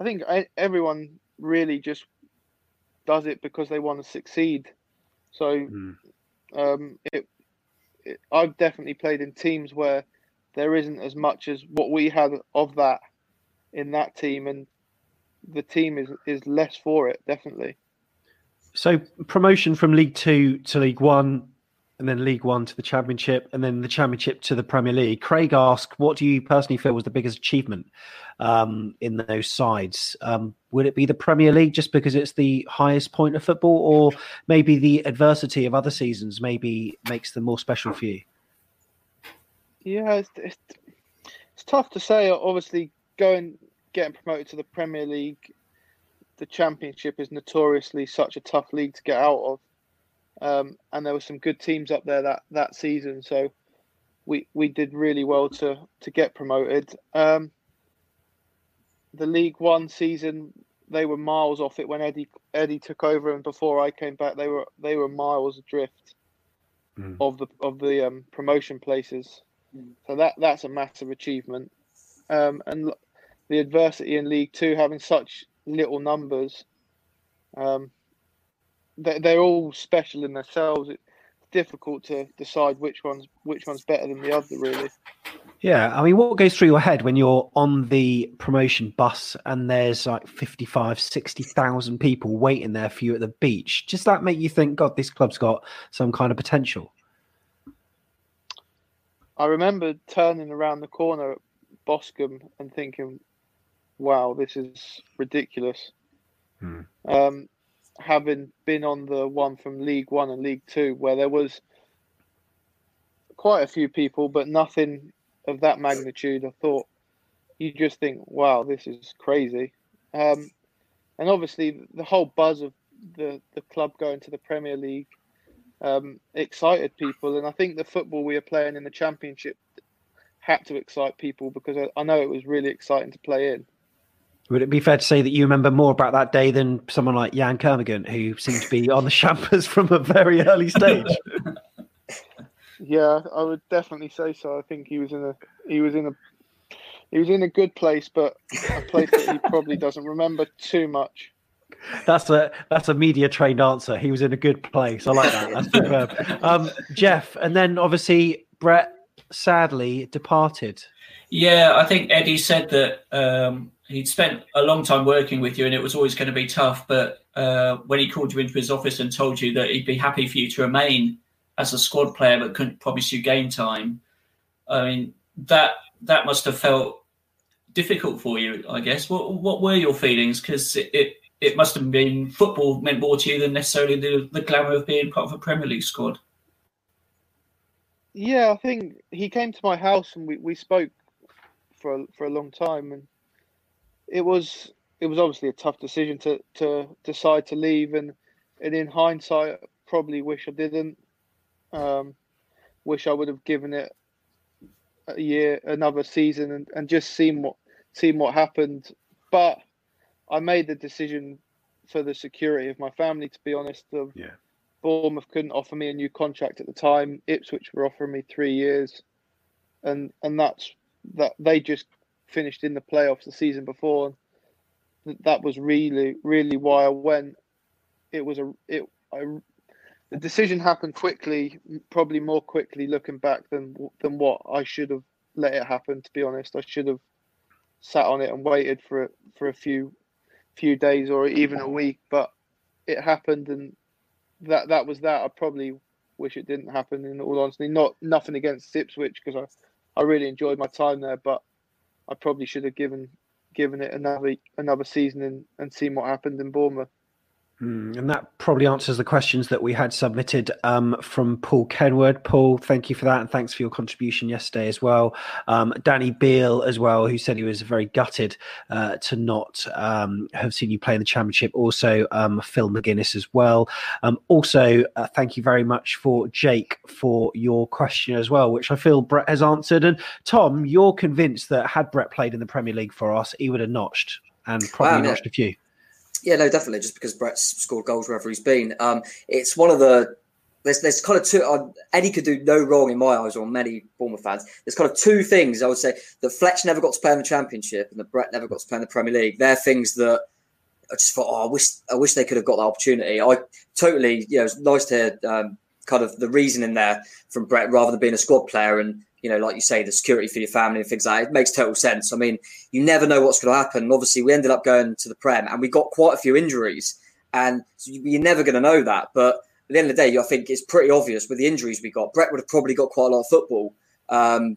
I think everyone really just does it because they want to succeed. So, Mm. um, it, it I've definitely played in teams where there isn't as much as what we had of that in that team, and the team is is less for it. Definitely. So promotion from League Two to League One, and then League One to the Championship, and then the Championship to the Premier League. Craig asked, "What do you personally feel was the biggest achievement um, in those sides? Um, would it be the Premier League just because it's the highest point of football, or maybe the adversity of other seasons maybe makes them more special for you?" Yeah, it's, it's, it's tough to say. Obviously, going getting promoted to the Premier League, the Championship is notoriously such a tough league to get out of, um, and there were some good teams up there that that season. So we we did really well to to get promoted. Um, the League One season, they were miles off it when Eddie Eddie took over, and before I came back, they were they were miles adrift Mm. of the of the um, promotion places. So that that's a massive achievement. Um, and the adversity in League Two, having such little numbers, um, they're all special in themselves. It's difficult to decide which one's which one's better than the other, really. Yeah, I mean, what goes through your head when you're on the promotion bus and there's like 55, 60,000 people waiting there for you at the beach? Does that make you think, God, this club's got some kind of potential? I remember turning around the corner at Boscombe and thinking, "Wow, this is ridiculous." Hmm. Um, having been on the one from League One and League Two, where there was quite a few people, but nothing of that magnitude, I thought you just think, "Wow, this is crazy." Um, and obviously, the whole buzz of the the club going to the Premier League um, excited people, and I think the football we are playing in the Championship had to excite people because I, I know it was really exciting to play in. Would it be fair to say that you remember more about that day than someone like Yann Kermorgant, who seemed to be on the champers from a very early stage? yeah, I would definitely say so. I think he was in a he was in a he was in a good place, but a place that he probably doesn't remember too much. That's a that's a media trained answer. He was in a good place. I like that. That's superb. Um, Jeff, and then obviously Brett sadly departed. Yeah, I think Eddie said that um, he'd spent a long time working with you, and it was always going to be tough. But uh, when he called you into his office and told you that he'd be happy for you to remain as a squad player, but couldn't promise you game time, I mean that that must have felt difficult for you. I guess. What what were your feelings? Because it, it it must have been football meant more to you than necessarily the, the glamour of being part of a Premier League squad. Yeah, I think he came to my house and we, we spoke for a, for a long time, and it was it was obviously a tough decision to to decide to leave, and and in hindsight, probably wish I didn't. Um, wish I would have given it a year, another season, and, and just seen what seen what happened. But I made the decision for the security of my family. To be honest, of yeah. Bournemouth couldn't offer me a new contract at the time. Ipswich were offering me three years, and and that's that they just finished in the playoffs the season before. That was really really why I went. It was a it I the decision happened quickly, probably more quickly looking back than than what I should have let it happen. To be honest, I should have sat on it and waited for it for a few few days or even a week. But it happened, and that that was that. I probably wish it didn't happen. In all honesty, not nothing against Ipswich because I I really enjoyed my time there, but I probably should have given given it another another season and, and seen what happened in Bournemouth. Mm, and that probably answers the questions that we had submitted um, from Paul Kenward. Paul, thank you for that, and thanks for your contribution yesterday as well. Um, Danny Beale as well, who said he was very gutted uh, to not um, have seen you play in the championship. Also, um, Phil McGuinness as well. Um, also, uh, thank you very much for Jake for your question as well, which I feel Brett has answered. And Tom, you're convinced that had Brett played in the Premier League for us, he would have notched and probably Wow, yeah. notched a few. Yeah, no, definitely. Just because Brett's scored goals wherever he's been, um, it's one of the there's there's kind of two. Uh, Eddie could do no wrong in my eyes, or many Bournemouth fans. There's kind of two things I would say that Fletch never got to play in the Championship, and that Brett never got to play in the Premier League. They're things that I just thought, oh, I wish I wish they could have got that opportunity. I totally, you know, it's nice to hear um, kind of the reason in there from Brett rather than being a squad player and you know, like you say, the security for your family and things like that. It makes total sense. I mean, you never know what's going to happen. Obviously, we ended up going to the Prem and we got quite a few injuries. And you're never going to know that. But at the end of the day, I think it's pretty obvious with the injuries we got. Brett would have probably got quite a lot of football um,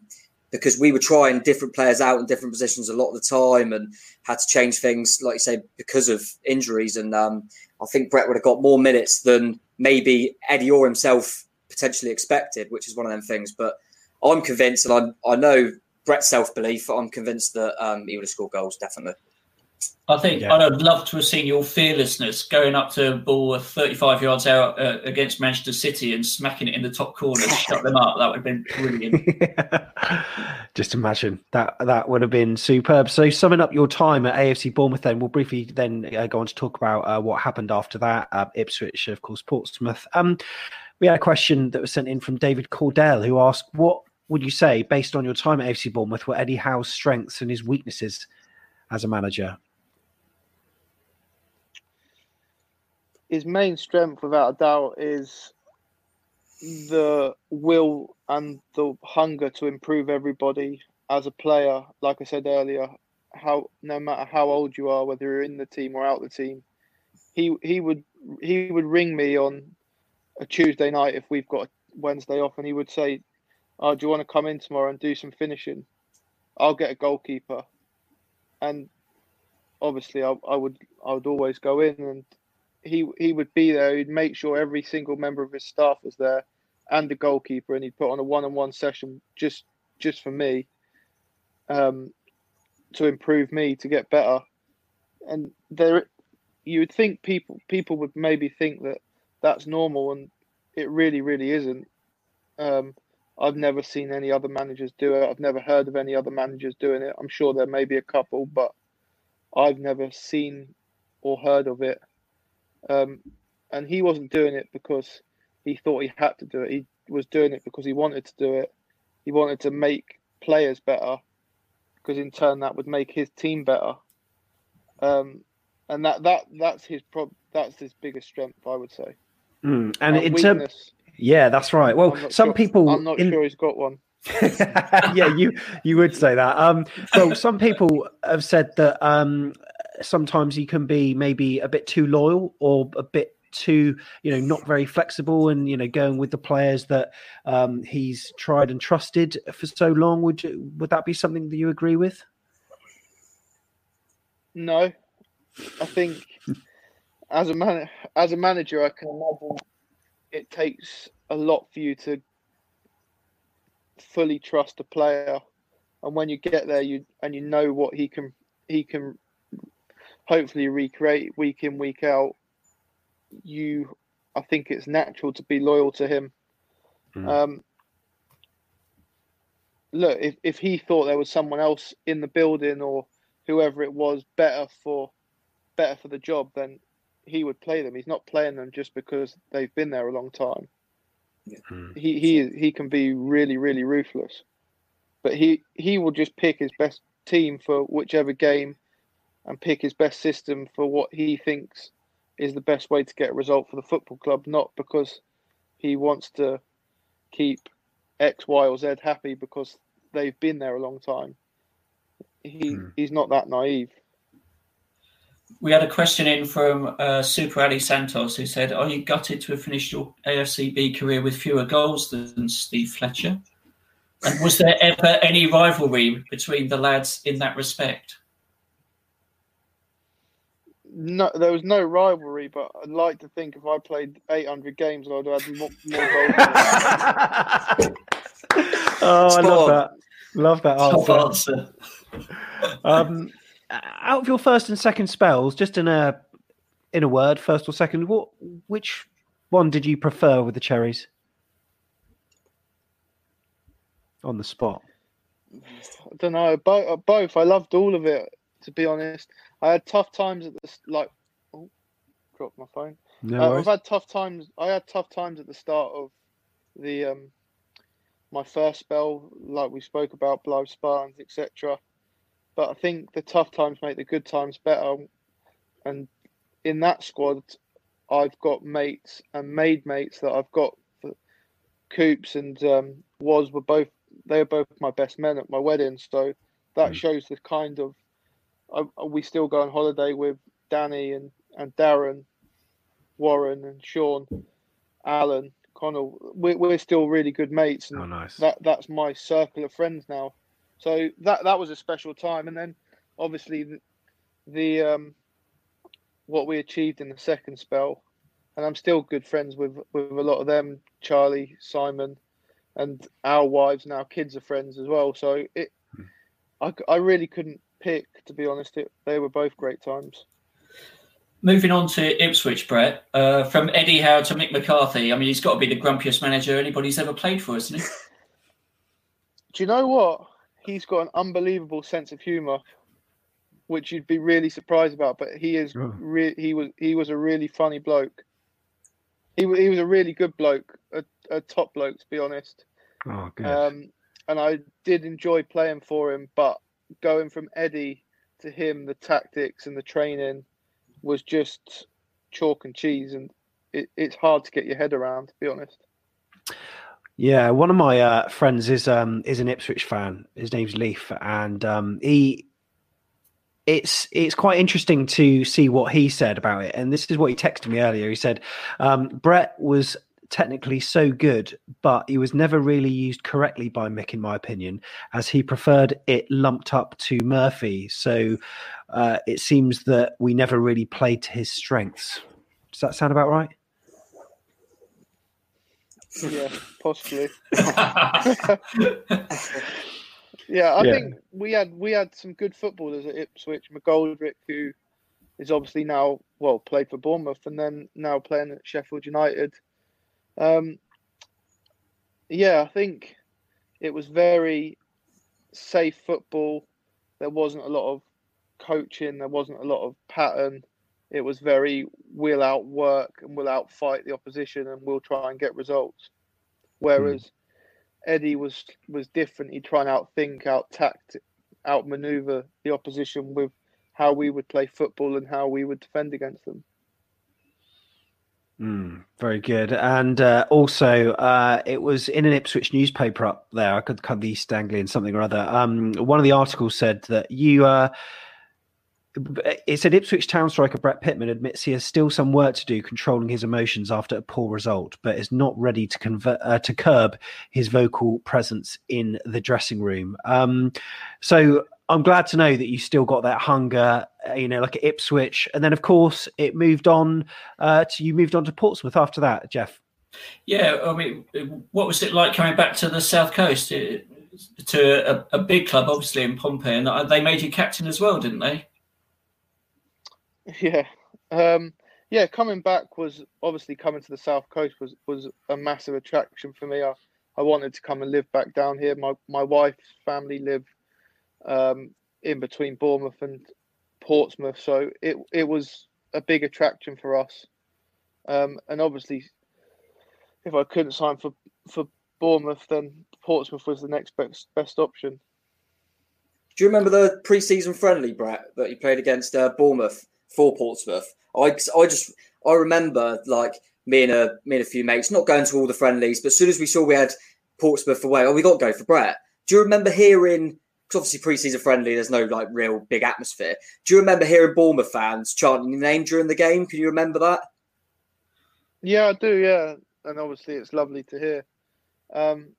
because we were trying different players out in different positions a lot of the time and had to change things, like you say, because of injuries. And um, I think Brett would have got more minutes than maybe Eddie or himself potentially expected, which is one of them things. But I'm convinced, and I'm, I know Brett's self belief. I'm convinced that um, he would have scored goals, definitely. I think Yeah. I'd have loved to have seen your fearlessness going up to a ball 35 yards out uh, against Manchester City and smacking it in the top corner to shut them up. That would have been brilliant. Just imagine that that would have been superb. So, summing up your time at AFC Bournemouth, then we'll briefly then uh, go on to talk about uh, what happened after that. Uh, Ipswich, of course, Portsmouth. Um, we had a question that was sent in from David Cordell, who asked, "What would you say, based on your time at AFC Bournemouth, were Eddie Howe's strengths and his weaknesses as a manager?" his main strength, without a doubt, is the will and the hunger to improve everybody as a player. Like I said earlier, how no matter how old you are, whether you're in the team or out the team, he he would he would ring me on a Tuesday night if we've got a Wednesday off, and he would say, "Oh, do you want to come in tomorrow and do some finishing? I'll get a goalkeeper." And obviously, I, I would I would always go in and he he would be there. He'd make sure every single member of his staff was there, and the goalkeeper, and he'd put on a one-on-one session just just for me, um, to improve me to get better. And there, you would think people people would maybe think that that's normal, and it really really isn't. Um, I've never seen any other managers do it. I've never heard of any other managers doing it. I'm sure there may be a couple, but I've never seen or heard of it. Um, and he wasn't doing it because he thought he had to do it. He was doing it because he wanted to do it. He wanted to make players better, because in turn that would make his team better. Um, and that that that's his prob- that's his biggest strength, I would say. Mm. And Like in terms, yeah, that's right. Well, some sure- people, I'm not in- sure he's got one. yeah, you you would say that. Um, well, some people have said that um, sometimes he can be maybe a bit too loyal or a bit too, you know, not very flexible, and you know, going with the players that um, he's tried and trusted for so long. Would you, would that be something that you agree with? No, I think as a man as a manager, I can imagine it takes a lot for you to fully trust a player, and when you get there, you and you know what he can he can hopefully recreate week in week out. You, I think it's natural to be loyal to him. Um, look, if if he thought there was someone else in the building or whoever it was better for better for the job, then he would play them. He's not playing them just because they've been there a long time. Hmm. He he he can be really really ruthless, but he he will just pick his best team for whichever game, and pick his best system for what he thinks is the best way to get a result for the football club, not because he wants to keep X, Y, or Z happy because they've been there a long time. He hmm. he's not that naive. We had a question in from uh, Super Ali Santos who said, Are you gutted to have finished your AFCB career with fewer goals than Steve Fletcher? And was there ever any rivalry between the lads in that respect? No, there was no rivalry, but I'd like to think if I played 800 games, I'd have had more, more goals. Oh, I love on. that. Love that Top answer. answer. um, out of your first and second spells, just in a in a word, first or second, what which one did you prefer with the cherries? On the spot. I don't know. Both, both. I loved all of it. To be honest, I had tough times at the s- like. Oh, dropped my phone. No Uh. I've had tough times. I had tough times at the start of the um, my first spell, like we spoke about, Blyth Spartans, etc. But I think the tough times make the good times better. And in that squad, I've got mates and made mates that I've got. For Coops and um, Was were both they were both my best men at my wedding. So that shows the kind of I, we still go on holiday with Danny and and Darren, Warren and Sean, Alan, Connell. We're, we're still really good mates, and Oh, nice. that that's my circle of friends now. So that that was a special time, and then obviously the, the um, what we achieved in the second spell, and I'm still good friends with with a lot of them, Charlie, Simon, and our wives and our kids are friends as well. So it, I, I really couldn't pick to be honest. It, they were both great times. Moving on to Ipswich, Brett, uh, from Eddie Howe to Mick McCarthy. I mean, he's got to be the grumpiest manager anybody's ever played for, isn't he? Do you know what? He's got an unbelievable sense of humour, which you'd be really surprised about. But he is Oh. re- he was he was a really funny bloke. He he was a really good bloke, a, a top bloke to be honest. Oh, good. Um, and I did enjoy playing for him, but going from Eddie to him, the tactics and the training was just chalk and cheese, and it, it's hard to get your head around, to be honest. Yeah, one of my uh, friends is um is an Ipswich fan. His name's Leaf, and um he it's it's quite interesting to see what he said about it. And this is what he texted me earlier. He said um, Brett was technically so good, but he was never really used correctly by Mick, in my opinion, as he preferred it lumped up to Murphy. So uh, it seems that we never really played to his strengths. Does that sound about right? Yeah, possibly. yeah, I Yeah. think we had we had some good footballers at Ipswich. McGoldrick, who is obviously now well played for Bournemouth and then now playing at Sheffield United. Um, yeah, I think it was very safe football. There wasn't a lot of coaching. There wasn't a lot of pattern. It was very we'll outwork and we'll outfight the opposition and we'll try and get results. Whereas Eddie was was different. He'd try and outthink, out tact, outmaneuver the opposition with how we would play football and how we would defend against them. Mm, very good. And uh, also, uh, it was in an Ipswich newspaper up there. I could cut the East Anglian something or other. Um, one of the articles said that you. Uh, it said Ipswich town striker Brett Pitman admits he has still some work to do controlling his emotions after a poor result, but is not ready to convert uh, to curb his vocal presence in the dressing room. Um, so I'm glad to know that you still got that hunger, uh, you know, like at Ipswich, and then of course it moved on uh, to you moved on to Portsmouth after that, Jeff. Yeah, I mean, what was it like coming back to the south coast to, to a, a, big club, obviously in Pompey, and uh, they made you captain as well, didn't they? Yeah, um, yeah. Coming back was obviously coming to the south coast was was a massive attraction for me. I, I wanted to come and live back down here. My my wife's family live um, in between Bournemouth and Portsmouth. So it it was a big attraction for us. Um, and obviously, if I couldn't sign for for Bournemouth, then Portsmouth was the next best best option. Do you remember the pre-season friendly, Brett, that you played against uh, Bournemouth for Portsmouth? I, I just I remember like me and a me and a few mates not going to all the friendlies, but as soon as we saw we had Portsmouth away, oh, we got to go for Brett. Do you remember hearing Because obviously preseason friendly, there's no like real big atmosphere. Do you remember hearing Bournemouth fans chanting your name during the game? Can you remember that? Yeah, I do. Yeah, and obviously it's lovely to hear. Um,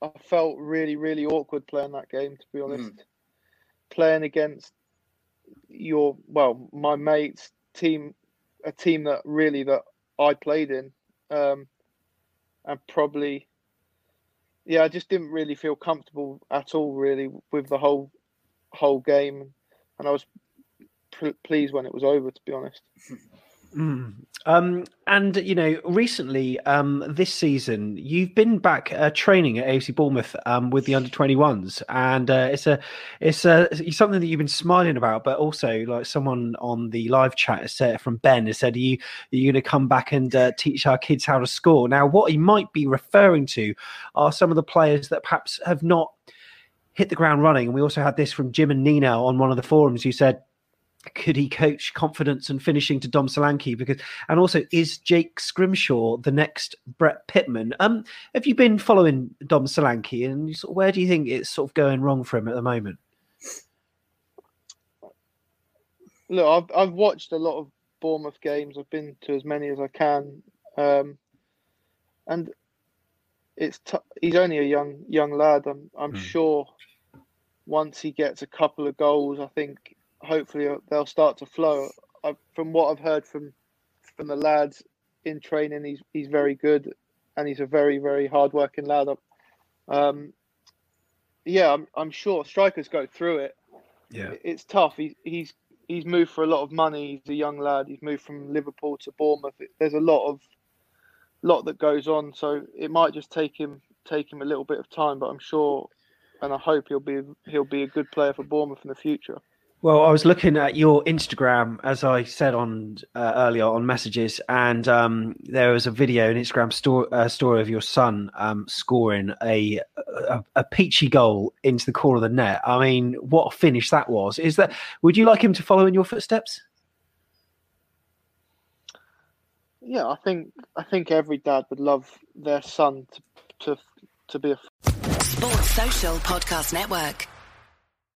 I felt really, really awkward playing that game. To be honest, mm. playing against your well, my mates' team, a team that really that I played in, um, and probably yeah, I just didn't really feel comfortable at all, really, with the whole whole game, and I was pr- pleased when it was over. To be honest. Mm. Um, and you know, recently, um, this season, you've been back uh, training at AFC Bournemouth um, with the under twenty ones, and uh, it's a, it's a, it's something that you've been smiling about. But also, like someone on the live chat said from Ben has said, "Are you are you going to come back and uh, teach our kids how to score?" Now, what he might be referring to are some of the players that perhaps have not hit the ground running. And we also had this from Jim and Nina on one of the forums who said could he coach confidence and finishing to Dom Solanke? Because and also is Jake Scrimshaw the next Brett Pitman? Um, have you been following Dom Solanke, and where do you think it's sort of going wrong for him at the moment? Look, I've I've watched a lot of Bournemouth games. I've been to as many as I can, um, and it's t- he's only a young young lad. I'm I'm mm. sure once he gets a couple of goals, I think hopefully uh, they'll start to flow. I, from what I've heard from from the lads in training, he's he's very good, and he's a very very hard working lad. Um, yeah, I'm I'm sure strikers go through it. Yeah, it's tough. He, he's he's moved for a lot of money. He's a young lad. He's moved from Liverpool to Bournemouth. There's a lot of lot that goes on, so it might just take him take him a little bit of time. But I'm sure, and I hope he'll be he'll be a good player for Bournemouth in the future. Well, I was looking at your Instagram, as I said on uh, earlier on messages, and um, there was a video, an Instagram story, uh, story of your son um, scoring a, a, a peachy goal into the corner of the net. I mean, what a finish that was! Is that? Would you like him to follow in your footsteps? Yeah, I think I think every dad would love their son to to to be a Sports Social Podcast Network.